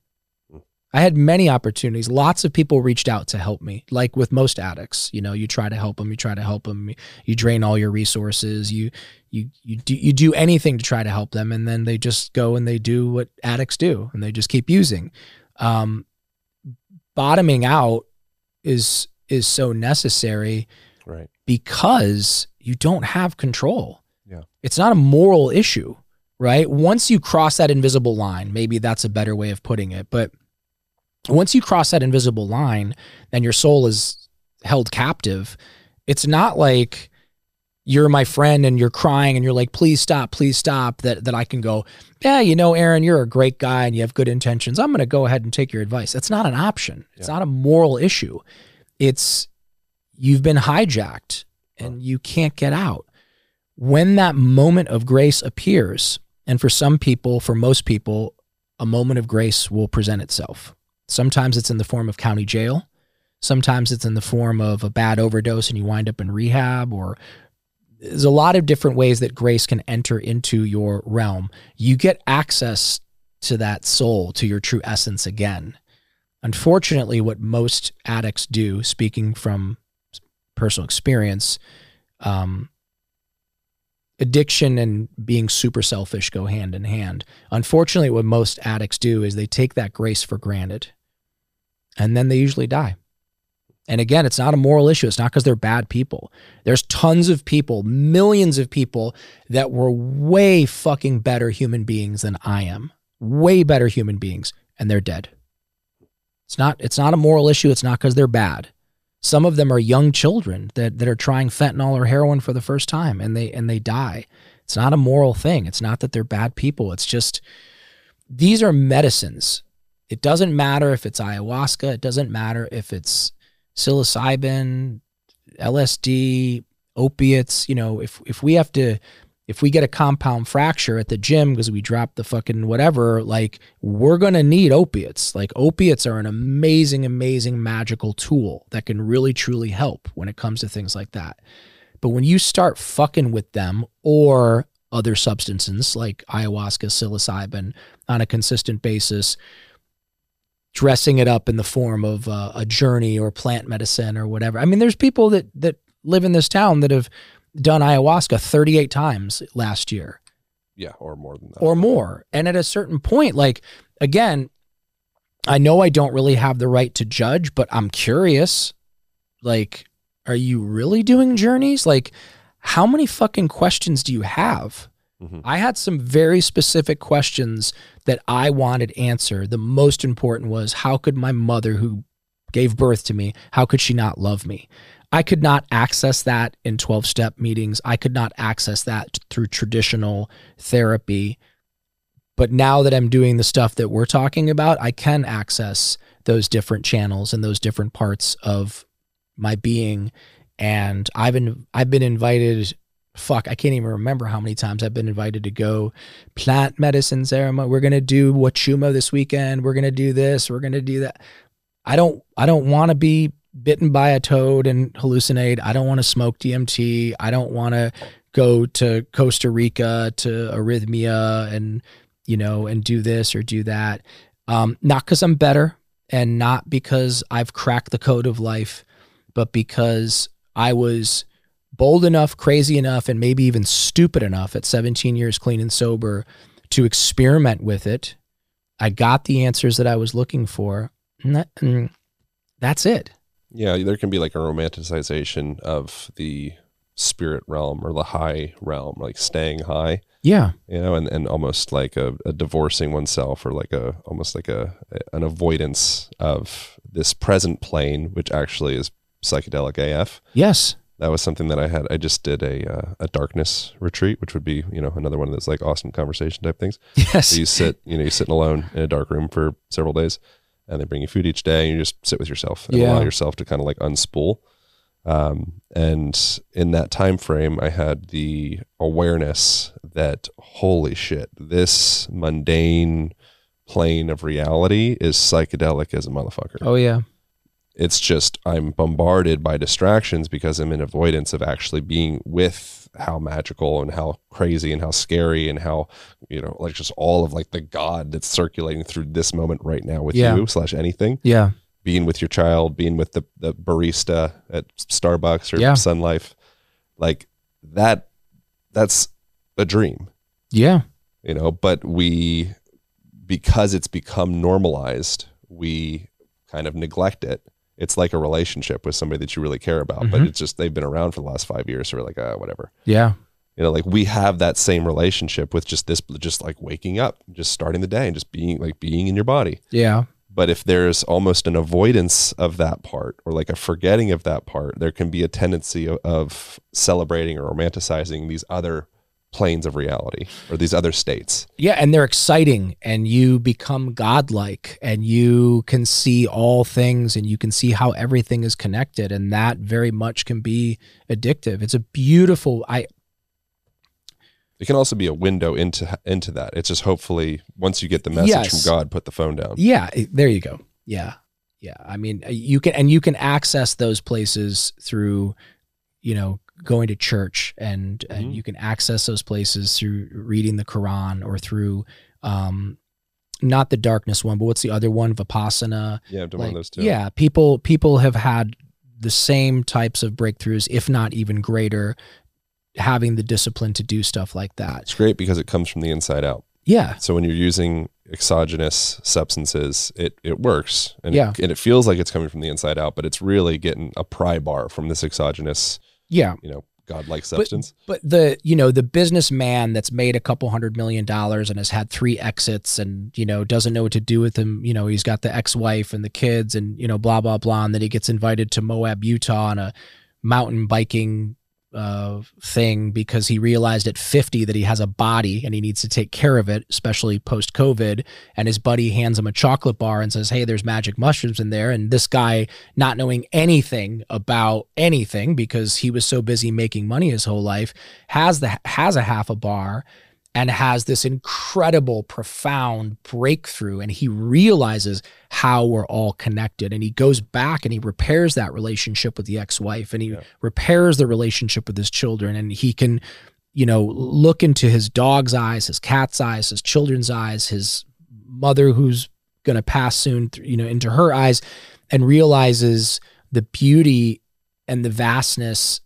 I had many opportunities. Lots of people reached out to help me. Like with most addicts, you know, you try to help them, you try to help them, you drain all your resources, you you you do you do anything to try to help them, and then they just go and they do what addicts do, and they just keep using. Um, bottoming out is is so necessary Right. because you don't have control. Yeah. It's not a moral issue, right? Once you cross that invisible line, maybe that's a better way of putting it, but once you cross that invisible line and your soul is held captive, it's not like you're my friend and you're crying and you're like, please stop, please stop. That that I can go, yeah, you know, Aaron, you're a great guy and you have good intentions. I'm gonna go ahead and take your advice. That's not an option. It's not a moral issue. It's you've been hijacked and you can't get out. When that moment of grace appears, and for some people, for most people, a moment of grace will present itself. Sometimes it's in the form of county jail. Sometimes it's in the form of a bad overdose and you wind up in rehab or there's a lot of different ways that grace can enter into your realm. You get access to that soul, to your true essence again. Unfortunately, what most addicts do, speaking from personal experience, um, addiction and being super selfish go hand in hand. Unfortunately, what most addicts do is they take that grace for granted and then they usually die. And again, it's not a moral issue. It's not because they're bad people. There's tons of people, millions of people that were way fucking better human beings than I am. Way better human beings and they're dead. It's not it's not a moral issue. It's not because they're bad. Some of them are young children that, that are trying fentanyl or heroin for the first time and they and they die. It's not a moral thing. It's not that they're bad people. It's just these are medicines. It doesn't matter if it's ayahuasca, it doesn't matter if it's psilocybin, LSD, opiates, you know, if if we have to if we get a compound fracture at the gym because we dropped the fucking whatever, like we're going to need opiates. Like opiates are an amazing, amazing magical tool that can really, truly help when it comes to things like that. But when you start fucking with them or other substances like ayahuasca, psilocybin on a consistent basis, dressing it up in the form of uh, a journey or plant medicine or whatever. I mean, there's people that that live in this town that have done ayahuasca 38 times last year. Yeah, or more than that. Or more. And at a certain point, like, again, I know I don't really have the right to judge, but I'm curious. Like, are you really doing journeys? Like, how many fucking questions do you have? Mm-hmm. I had some very specific questions that I wanted answered. The most important was how could my mother, who gave birth to me, how could she not love me? I could not access that in 12 step meetings. I could not access that through traditional therapy. But now that I'm doing the stuff that we're talking about, I can access those different channels and those different parts of my being. And I've been I've been invited fuck, I can't even remember how many times I've been invited to go plant medicine ceremony. We're gonna do Wachuma this weekend. We're gonna do this. We're gonna do that. I don't I don't want to be bitten by a toad and hallucinate. I don't want to smoke DMT. I don't want to go to Costa Rica to Rythmia and you know and do this or do that. Um, not because I'm better and not because I've cracked the code of life, but because I was bold enough, crazy enough, and maybe even stupid enough at 17 years clean and sober to experiment with it. I got the answers that I was looking for. That, that's it. Yeah, there can be like a romanticization of the spirit realm or the high realm, like staying high. Yeah. You know, and, and almost like a, a divorcing oneself or like a almost like a an avoidance of this present plane, which actually is psychedelic AF. Yes. That was something that I had. I just did a uh, a darkness retreat, which would be you know another one of those like awesome conversation type things. Yes. So you sit, you know, you sitting alone in a dark room for several days, and they bring you food each day and you just sit with yourself and yeah. allow yourself to kind of like unspool. Um, and in that time frame i had the awareness that holy shit this mundane plane of reality is psychedelic as a motherfucker. Oh yeah. It's just i'm bombarded by distractions because i'm in avoidance of actually being with how magical and how crazy and how scary and how you know like just all of like the god that's circulating through this moment right now with yeah. you slash anything. Yeah. Being with your child being with the, the barista at starbucks or yeah. SunLife like that that's a dream. Yeah. You know but we because it's become normalized we kind of neglect it it's like a relationship with somebody that you really care about, mm-hmm. but it's just they've been around for the last five years, so we're like, uh, whatever. Yeah. You know, like we have that same relationship with just this, just like waking up, just starting the day and just being like being in your body. Yeah. But if there's almost an avoidance of that part or like a forgetting of that part, there can be a tendency of, of celebrating or romanticizing these other planes of reality or these other states. Yeah, and they're exciting and you become godlike and you can see all things and you can see how everything is connected and that very much can be addictive. It's a beautiful I it can also be a window into into that. It's just hopefully once you get the message yes. from God, put the phone down. Yeah, eh, there you go. Yeah. Yeah. I mean, eh, you can and you can access those places through you know going to church and mm-hmm. and you can access those places through reading the Quran or through um not the darkness one, but what's the other one? Vipassana. Yeah, I've done like, one of those too. Yeah, people people have had the same types of breakthroughs, if not even greater, having the discipline to do stuff like that. It's great because it comes from the inside out. Yeah. So when you're using exogenous substances, it it works, and Yeah. it, and it feels like it's coming from the inside out, but it's really getting a pry bar from this exogenous, Yeah. you know, godlike substance. But the you know the businessman that's made a couple hundred million dollars and has had three exits and you know doesn't know what to do with him. You know he's got the ex-wife and the kids and you know blah blah blah. And then he gets invited to Moab, Utah, on a mountain biking uh, thing because he realized at 50 that he has a body and he needs to take care of it, especially post COVID. And his buddy hands him a chocolate bar and says, Hey, there's magic mushrooms in there. And this guy, not knowing anything about anything because he was so busy making money his whole life, has the has a half a bar and has this incredible profound breakthrough and he realizes how we're all connected and he goes back and he repairs that relationship with the ex-wife and he Yeah. repairs the relationship with his children and he can you know look into his dog's eyes his cat's eyes his children's eyes his mother who's going to pass soon you know into her eyes and realizes the beauty and the vastness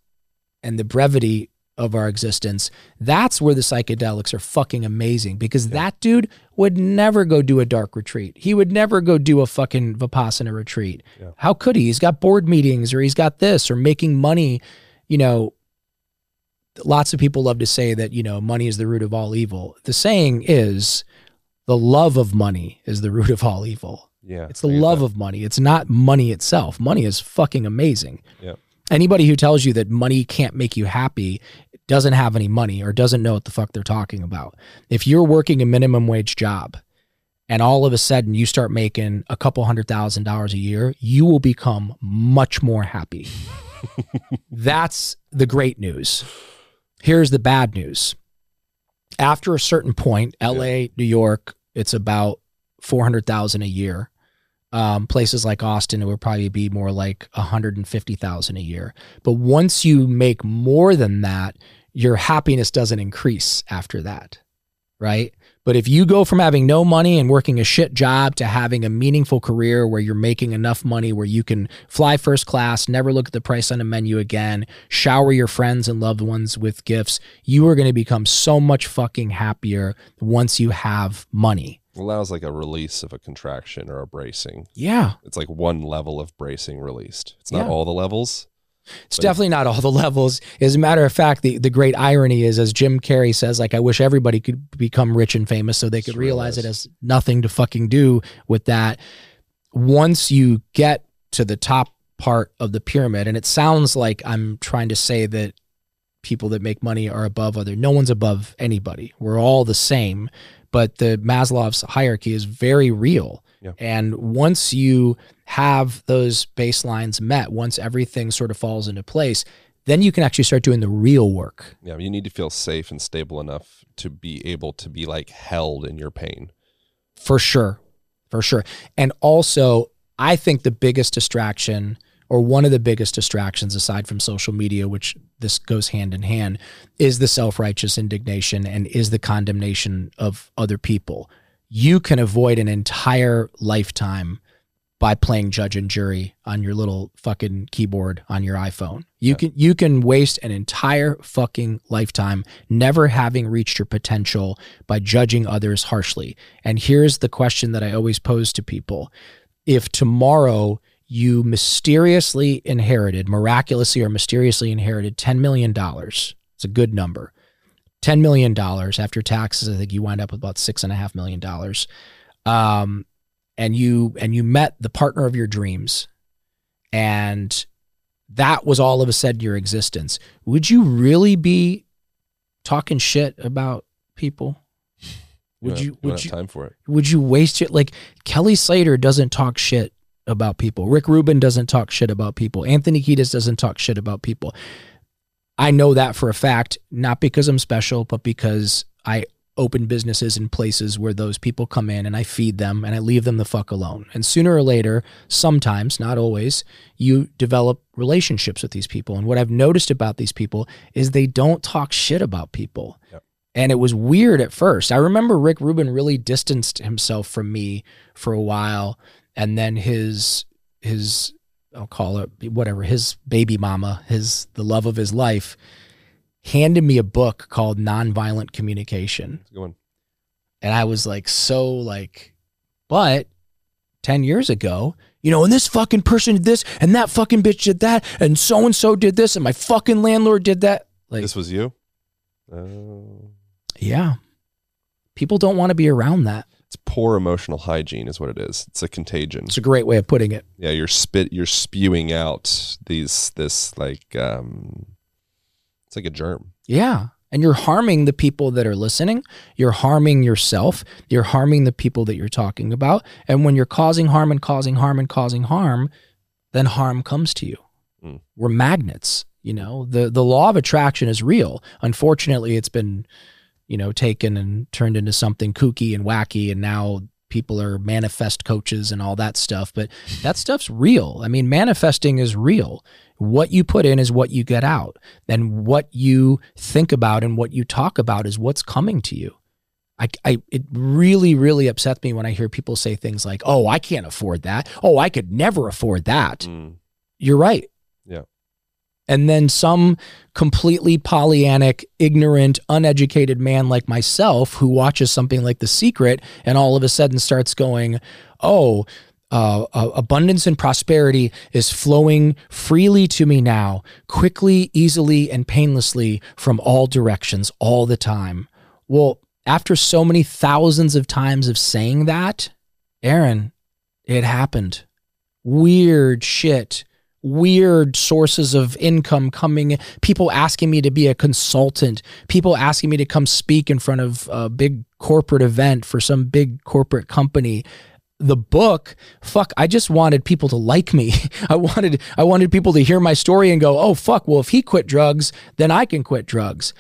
and the brevity of our existence that's where the psychedelics are fucking amazing because Yeah. that dude would never go do a dark retreat. He would never go do a fucking Vipassana retreat. Yeah. How could he? He's got board meetings or he's got this or making money. You know, lots of people love to say that, you know, money is the root of all evil. The saying is the love of money is the root of all evil. Yeah, It's the love of money. It's not money itself. Money is fucking amazing. Yeah. Anybody who tells you that money can't make you happy doesn't have any money or doesn't know what the fuck they're talking about. If you're working a minimum wage job and all of a sudden you start making a couple hundred thousand dollars a year, you will become much more happy. [laughs] That's the great news. Here's the bad news. After a certain point, LA, New York, it's about 400,000 a year. Um, places like Austin, it would probably be more like 150,000 a year. But once you make more than that, your happiness doesn't increase after that. Right. But if you go from having no money and working a shit job to having a meaningful career where you're making enough money where you can fly first class, never look at the price on a menu again, shower your friends and loved ones with gifts, you are going to become so much fucking happier once you have money. Allows like a release of a contraction or a bracing. Yeah. It's like one level of bracing released. It's not Yeah. all the levels. It's definitely not all the [laughs] levels. As a matter of fact, the, the great irony is, as Jim Carrey says, like, I wish everybody could become rich and famous so they could realize is. it has nothing to fucking do with that. Once you get to the top part of the pyramid, and it sounds like I'm trying to say that people that make money are above other. No one's above anybody. We're all the same. But the Maslow's hierarchy is very real. Yeah. And once you have those baselines met, once everything sort of falls into place, then you can actually start doing the real work. Yeah, you need to feel safe and stable enough to be able to be like held in your pain. For sure. For sure. And also, I think the biggest distraction, or one of the biggest distractions aside from social media, which this goes hand in hand, is the self righteous indignation and is the condemnation of other people. You can avoid an entire lifetime by playing judge and jury on your little fucking keyboard on your iPhone. You Yeah. can you can waste an entire fucking lifetime never having reached your potential by judging others harshly. And here's the question that I always pose to people. If tomorrow you mysteriously inherited, miraculously or mysteriously inherited $10 million, it's a good number. $10 million after taxes, I think you wind up with about six and a half million dollars. Um, and you and you met the partner of your dreams, and that was all of a sudden your existence. Would you really be talking shit about people? Would don't- you would have you time for it? would you waste it like Kelly Slater doesn't talk shit about people. Rick Rubin doesn't talk shit about people. Anthony Kiedis doesn't talk shit about people. I know that for a fact, not because I'm special, but because I open businesses in places where those people come in and I feed them and I leave them the fuck alone. And sooner or later, sometimes, not always, you develop relationships with these people. And what I've noticed about these people is they don't talk shit about people. Yep. And it was weird at first. I remember Rick Rubin really distanced himself from me for a while. And then his, his, I'll call it whatever, his baby mama, his, the love of his life, handed me a book called Nonviolent Communication. That's a good one. And I was like, so like, but 10 years ago, you know, and this fucking person did this, and that fucking bitch did that, and so and so did this, and my fucking landlord did that. Like, This was you. Oh. yeah. People don't want to be around that. It's poor emotional hygiene, is what it is. It's a contagion. It's a great way of putting it. yeah, you're spit. You're spewing out these. This like. um It's like a germ. Yeah. And you're harming the people that are listening. You're harming yourself. You're harming the people that you're talking about. And when you're causing harm and causing harm and causing harm, then harm comes to you. Mm. We're magnets. You know, the the law of attraction is real. Unfortunately, it's been, you know, taken and turned into something kooky and wacky, and now people are manifest coaches and all that stuff. But that stuff's real. I mean, manifesting is real. What you put in is what you get out, and what you think about and what you talk about is what's coming to you. I, I, it really, really upsets me when I hear people say things like, "Oh, I can't afford that. Oh, I could never afford that." Mm. You're right. Yeah. And then some completely Pollyannic, ignorant, uneducated man like myself who watches something like The Secret and all of a sudden starts going, "Oh, uh, abundance and prosperity is flowing freely to me now, quickly, easily, and painlessly from all directions, all the time." Well, after so many thousands of times of saying that, Aaron, it happened. Weird shit weird sources of income coming people asking me to be a consultant people asking me to come speak in front of a big corporate event for some big corporate company. The book fuck i just wanted people to like me. [laughs] I wanted i wanted people to hear my story and go oh fuck well if he quit drugs then i can quit drugs.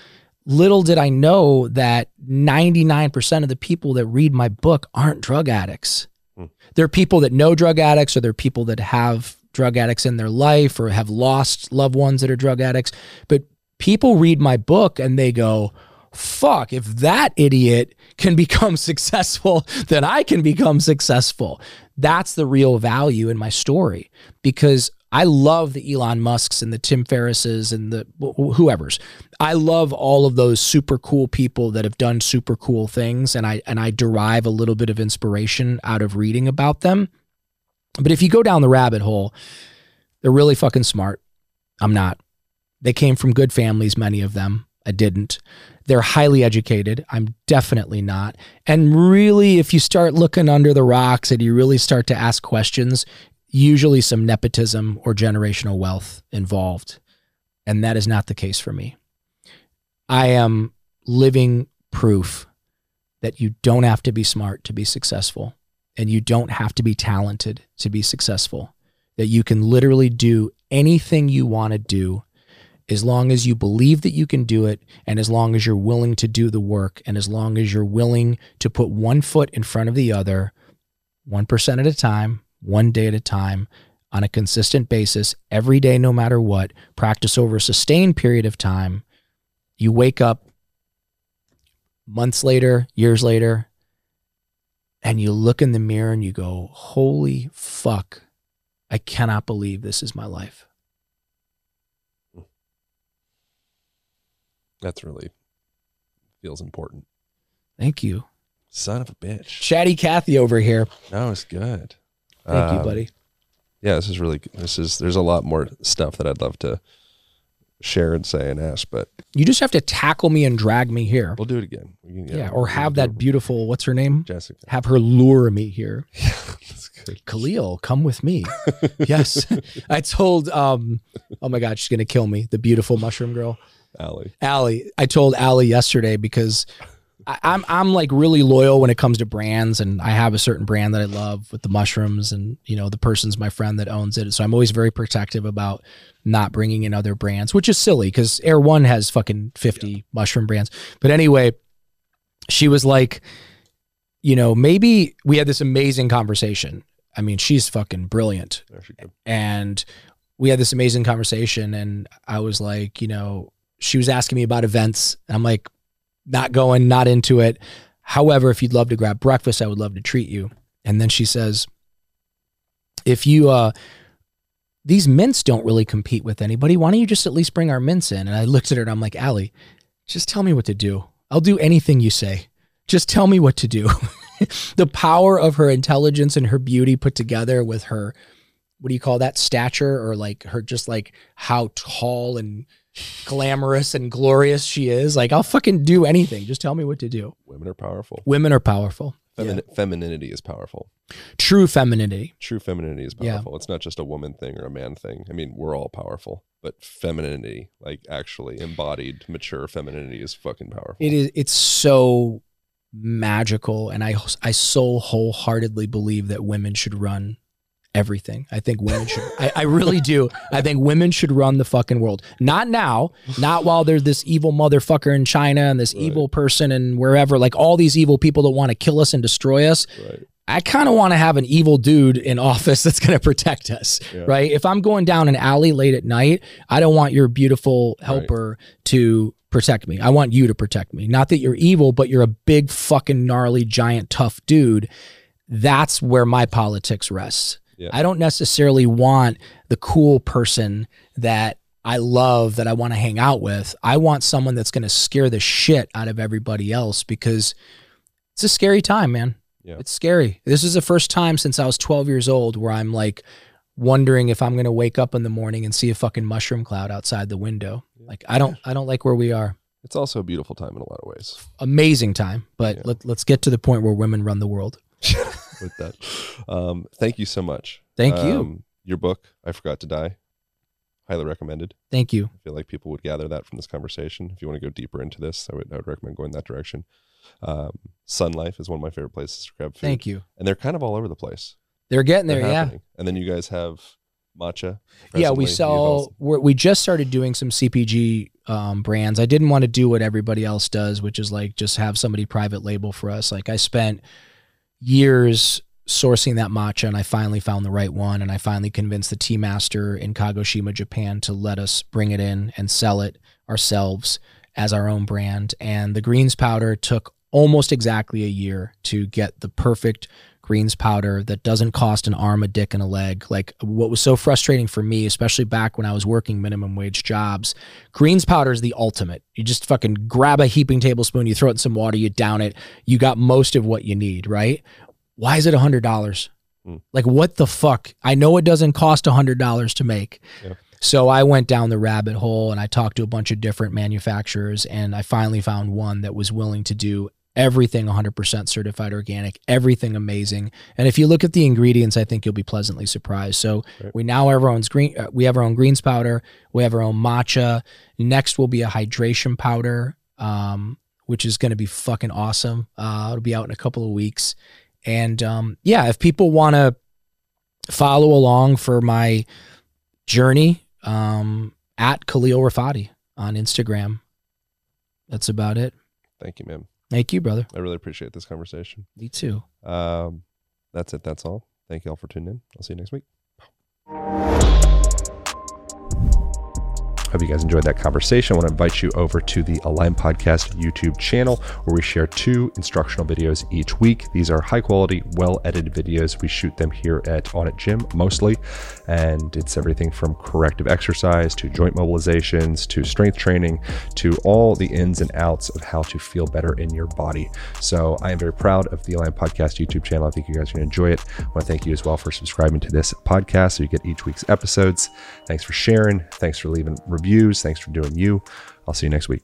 Little did i know that 99% of the people that read my book aren't drug addicts. Hmm. They're people that know drug addicts or they're people that have drug addicts in their life or have lost loved ones that are drug addicts. But people read my book and they go, fuck, if that idiot can [laughs] become successful, then I can become successful. That's the real value in my story because I love the Elon Musks and the Tim Ferrisses and the wh- whoever's. I love all of those super cool people that have done super cool things and I and I derive a little bit of inspiration out of reading about them. But if you go down the rabbit hole, they're really fucking smart. I'm not. They came from good families, many of them. I didn't. They're highly educated. I'm definitely not. And really, if you start looking under the rocks and you really start to ask questions, usually some nepotism or generational wealth involved. And that is not the case for me. I am living proof that you don't have to be smart to be successful and you don't have to be talented to be successful. That you can literally do anything you want to do as long as you believe that you can do it and as long as you're willing to do the work and as long as you're willing to put one foot in front of the other 1% at a time, one day at a time on a consistent basis every day no matter what, practice over a sustained period of time. You wake up months later, years later, and you look in the mirror and you go, Holy fuck, I cannot believe this is my life. That's really feels important. Thank you. Son of a bitch. Chatty Cathy over here. No, it's good. Thank you, Um, buddy. Yeah, this is really good. This is there's a lot more stuff that I'd love to share and say and ask, but You just have to tackle me and drag me here. we'll do it again. Can- Yeah, or have that beautiful, what's her name? Jessica. Have her lure me here. [laughs] That's good. Khalil, come with me. [laughs] yes. I told um oh my god, she's gonna kill me. The beautiful mushroom girl. Allie. Allie. I told Allie yesterday because I, I'm I'm like really loyal when it comes to brands, and I have a certain brand that I love with the mushrooms, and you know the person's my friend that owns it, so I'm always very protective about not bringing in other brands, which is silly because Erewhon has fucking 50 mushroom brands. But anyway, she was like, you know, maybe we had this amazing conversation. I mean, she's fucking brilliant. She and we had this amazing conversation and i was like you know she was asking me about events. And i'm like not going not into it however if you'd love to grab breakfast i would love to treat you and then she says if you uh these mints don't really compete with anybody. Why don't you just at least bring our mints in? And I looked at her and I'm like, Allie, just tell me what to do. I'll do anything you say. Just tell me what to do. [laughs] the power of her intelligence and her beauty put together with her, what do you call that, stature or like her just like how tall and glamorous and glorious she is. Like, I'll fucking do anything. Just tell me what to do. Women are powerful. Women are powerful. Femin- Femininity is powerful. True femininity. True femininity is Yeah. powerful. It's not just a woman thing or a man thing. I mean, we're all powerful, but femininity, like actually embodied, mature femininity, is fucking powerful. It is. It's so magical, and I I so wholeheartedly believe that women should run everything. I think women should. I, I [laughs] really do. I think women should run the fucking world. Not now. Not while there's this evil motherfucker in China and this Right. evil person and wherever. Like all these evil people that want to kill us and destroy us. Right. I kind of want to have an evil dude in office [laughs] that's going to protect us, Yeah. right? If I'm going down an alley late at night, I don't want your beautiful helper to protect me. I want you to protect me. Not that you're evil, but you're a big fucking gnarly giant tough dude. That's where my politics rests. Yeah. I don't necessarily want the cool person that I love that I want to hang out with. I want someone that's going to scare the shit out of everybody else because it's a scary time, man. Yeah. It's scary. This is the first time since I was 12 years old where I'm like wondering if I'm going to wake up in the morning and see a fucking mushroom cloud outside the window. Like I don't I don't like where we are. It's also a beautiful time in a lot of ways. Amazing time, but Yeah. let, let's get to the point where women run the world. [laughs] With that, um, thank you so much. Thank you. Um, Your book, I Forgot to Die, highly recommended. Thank you. I feel like people would gather that from this conversation. If you want to go deeper into this, I would, I would recommend going that direction. Um, SunLife is one of my favorite places to grab food. Thank you. And they're kind of all over the place. They're getting there, They're yeah. And then you guys have matcha. Yeah, we sell. We're, we just started doing some CPG um, brands. I didn't want to do what everybody else does, which is like just have somebody private label for us. Like I spent years sourcing that matcha, and I finally found the right one, and I finally convinced the tea master in Kagoshima, Japan, to let us bring it in and sell it ourselves as our own brand. And the greens powder took almost exactly a year to get the perfect greens powder that doesn't cost an arm, a dick, and a leg. Like what was so frustrating for me, especially back when I was working minimum wage jobs, greens powder is the ultimate. You just fucking grab a heaping tablespoon, you throw it in some water, you down it, you got most of what you need, right? Why is it a hundred dollars? Hmm. Like what the fuck? I know it doesn't cost a hundred dollars to make. Yeah. So I went down the rabbit hole and I talked to a bunch of different manufacturers and I finally found one that was willing to do everything 100% certified organic, everything amazing. And if you look at the ingredients, I think you'll be pleasantly surprised. So Right. we now have our own green uh, we have our own greens powder, we have our own matcha. Next will be a hydration powder um which is going to be fucking awesome. Uh it'll be out in a couple of weeks. And um yeah, if people want to follow along for my journey um at Khalil Rafati on Instagram. That's about it. Thank you, man. Thank you, brother. I really appreciate this conversation. Me too. Um, that's it. That's all. Thank you all for tuning in. I'll see you next week. Hope you guys enjoyed that conversation. I want to invite you over to the Align Podcast YouTube channel where we share two instructional videos each week. These are high quality, well edited videos. We shoot them here at Onnit Gym mostly, and it's everything from corrective exercise to joint mobilizations to strength training to all the ins and outs of how to feel better in your body. So I am very proud of the Align Podcast YouTube channel. I think you guys are going to enjoy it. I want to thank you as well for subscribing to this podcast so you get each week's episodes. Thanks for sharing. Thanks for leaving reviews. Thanks for doing you. I'll see you next week.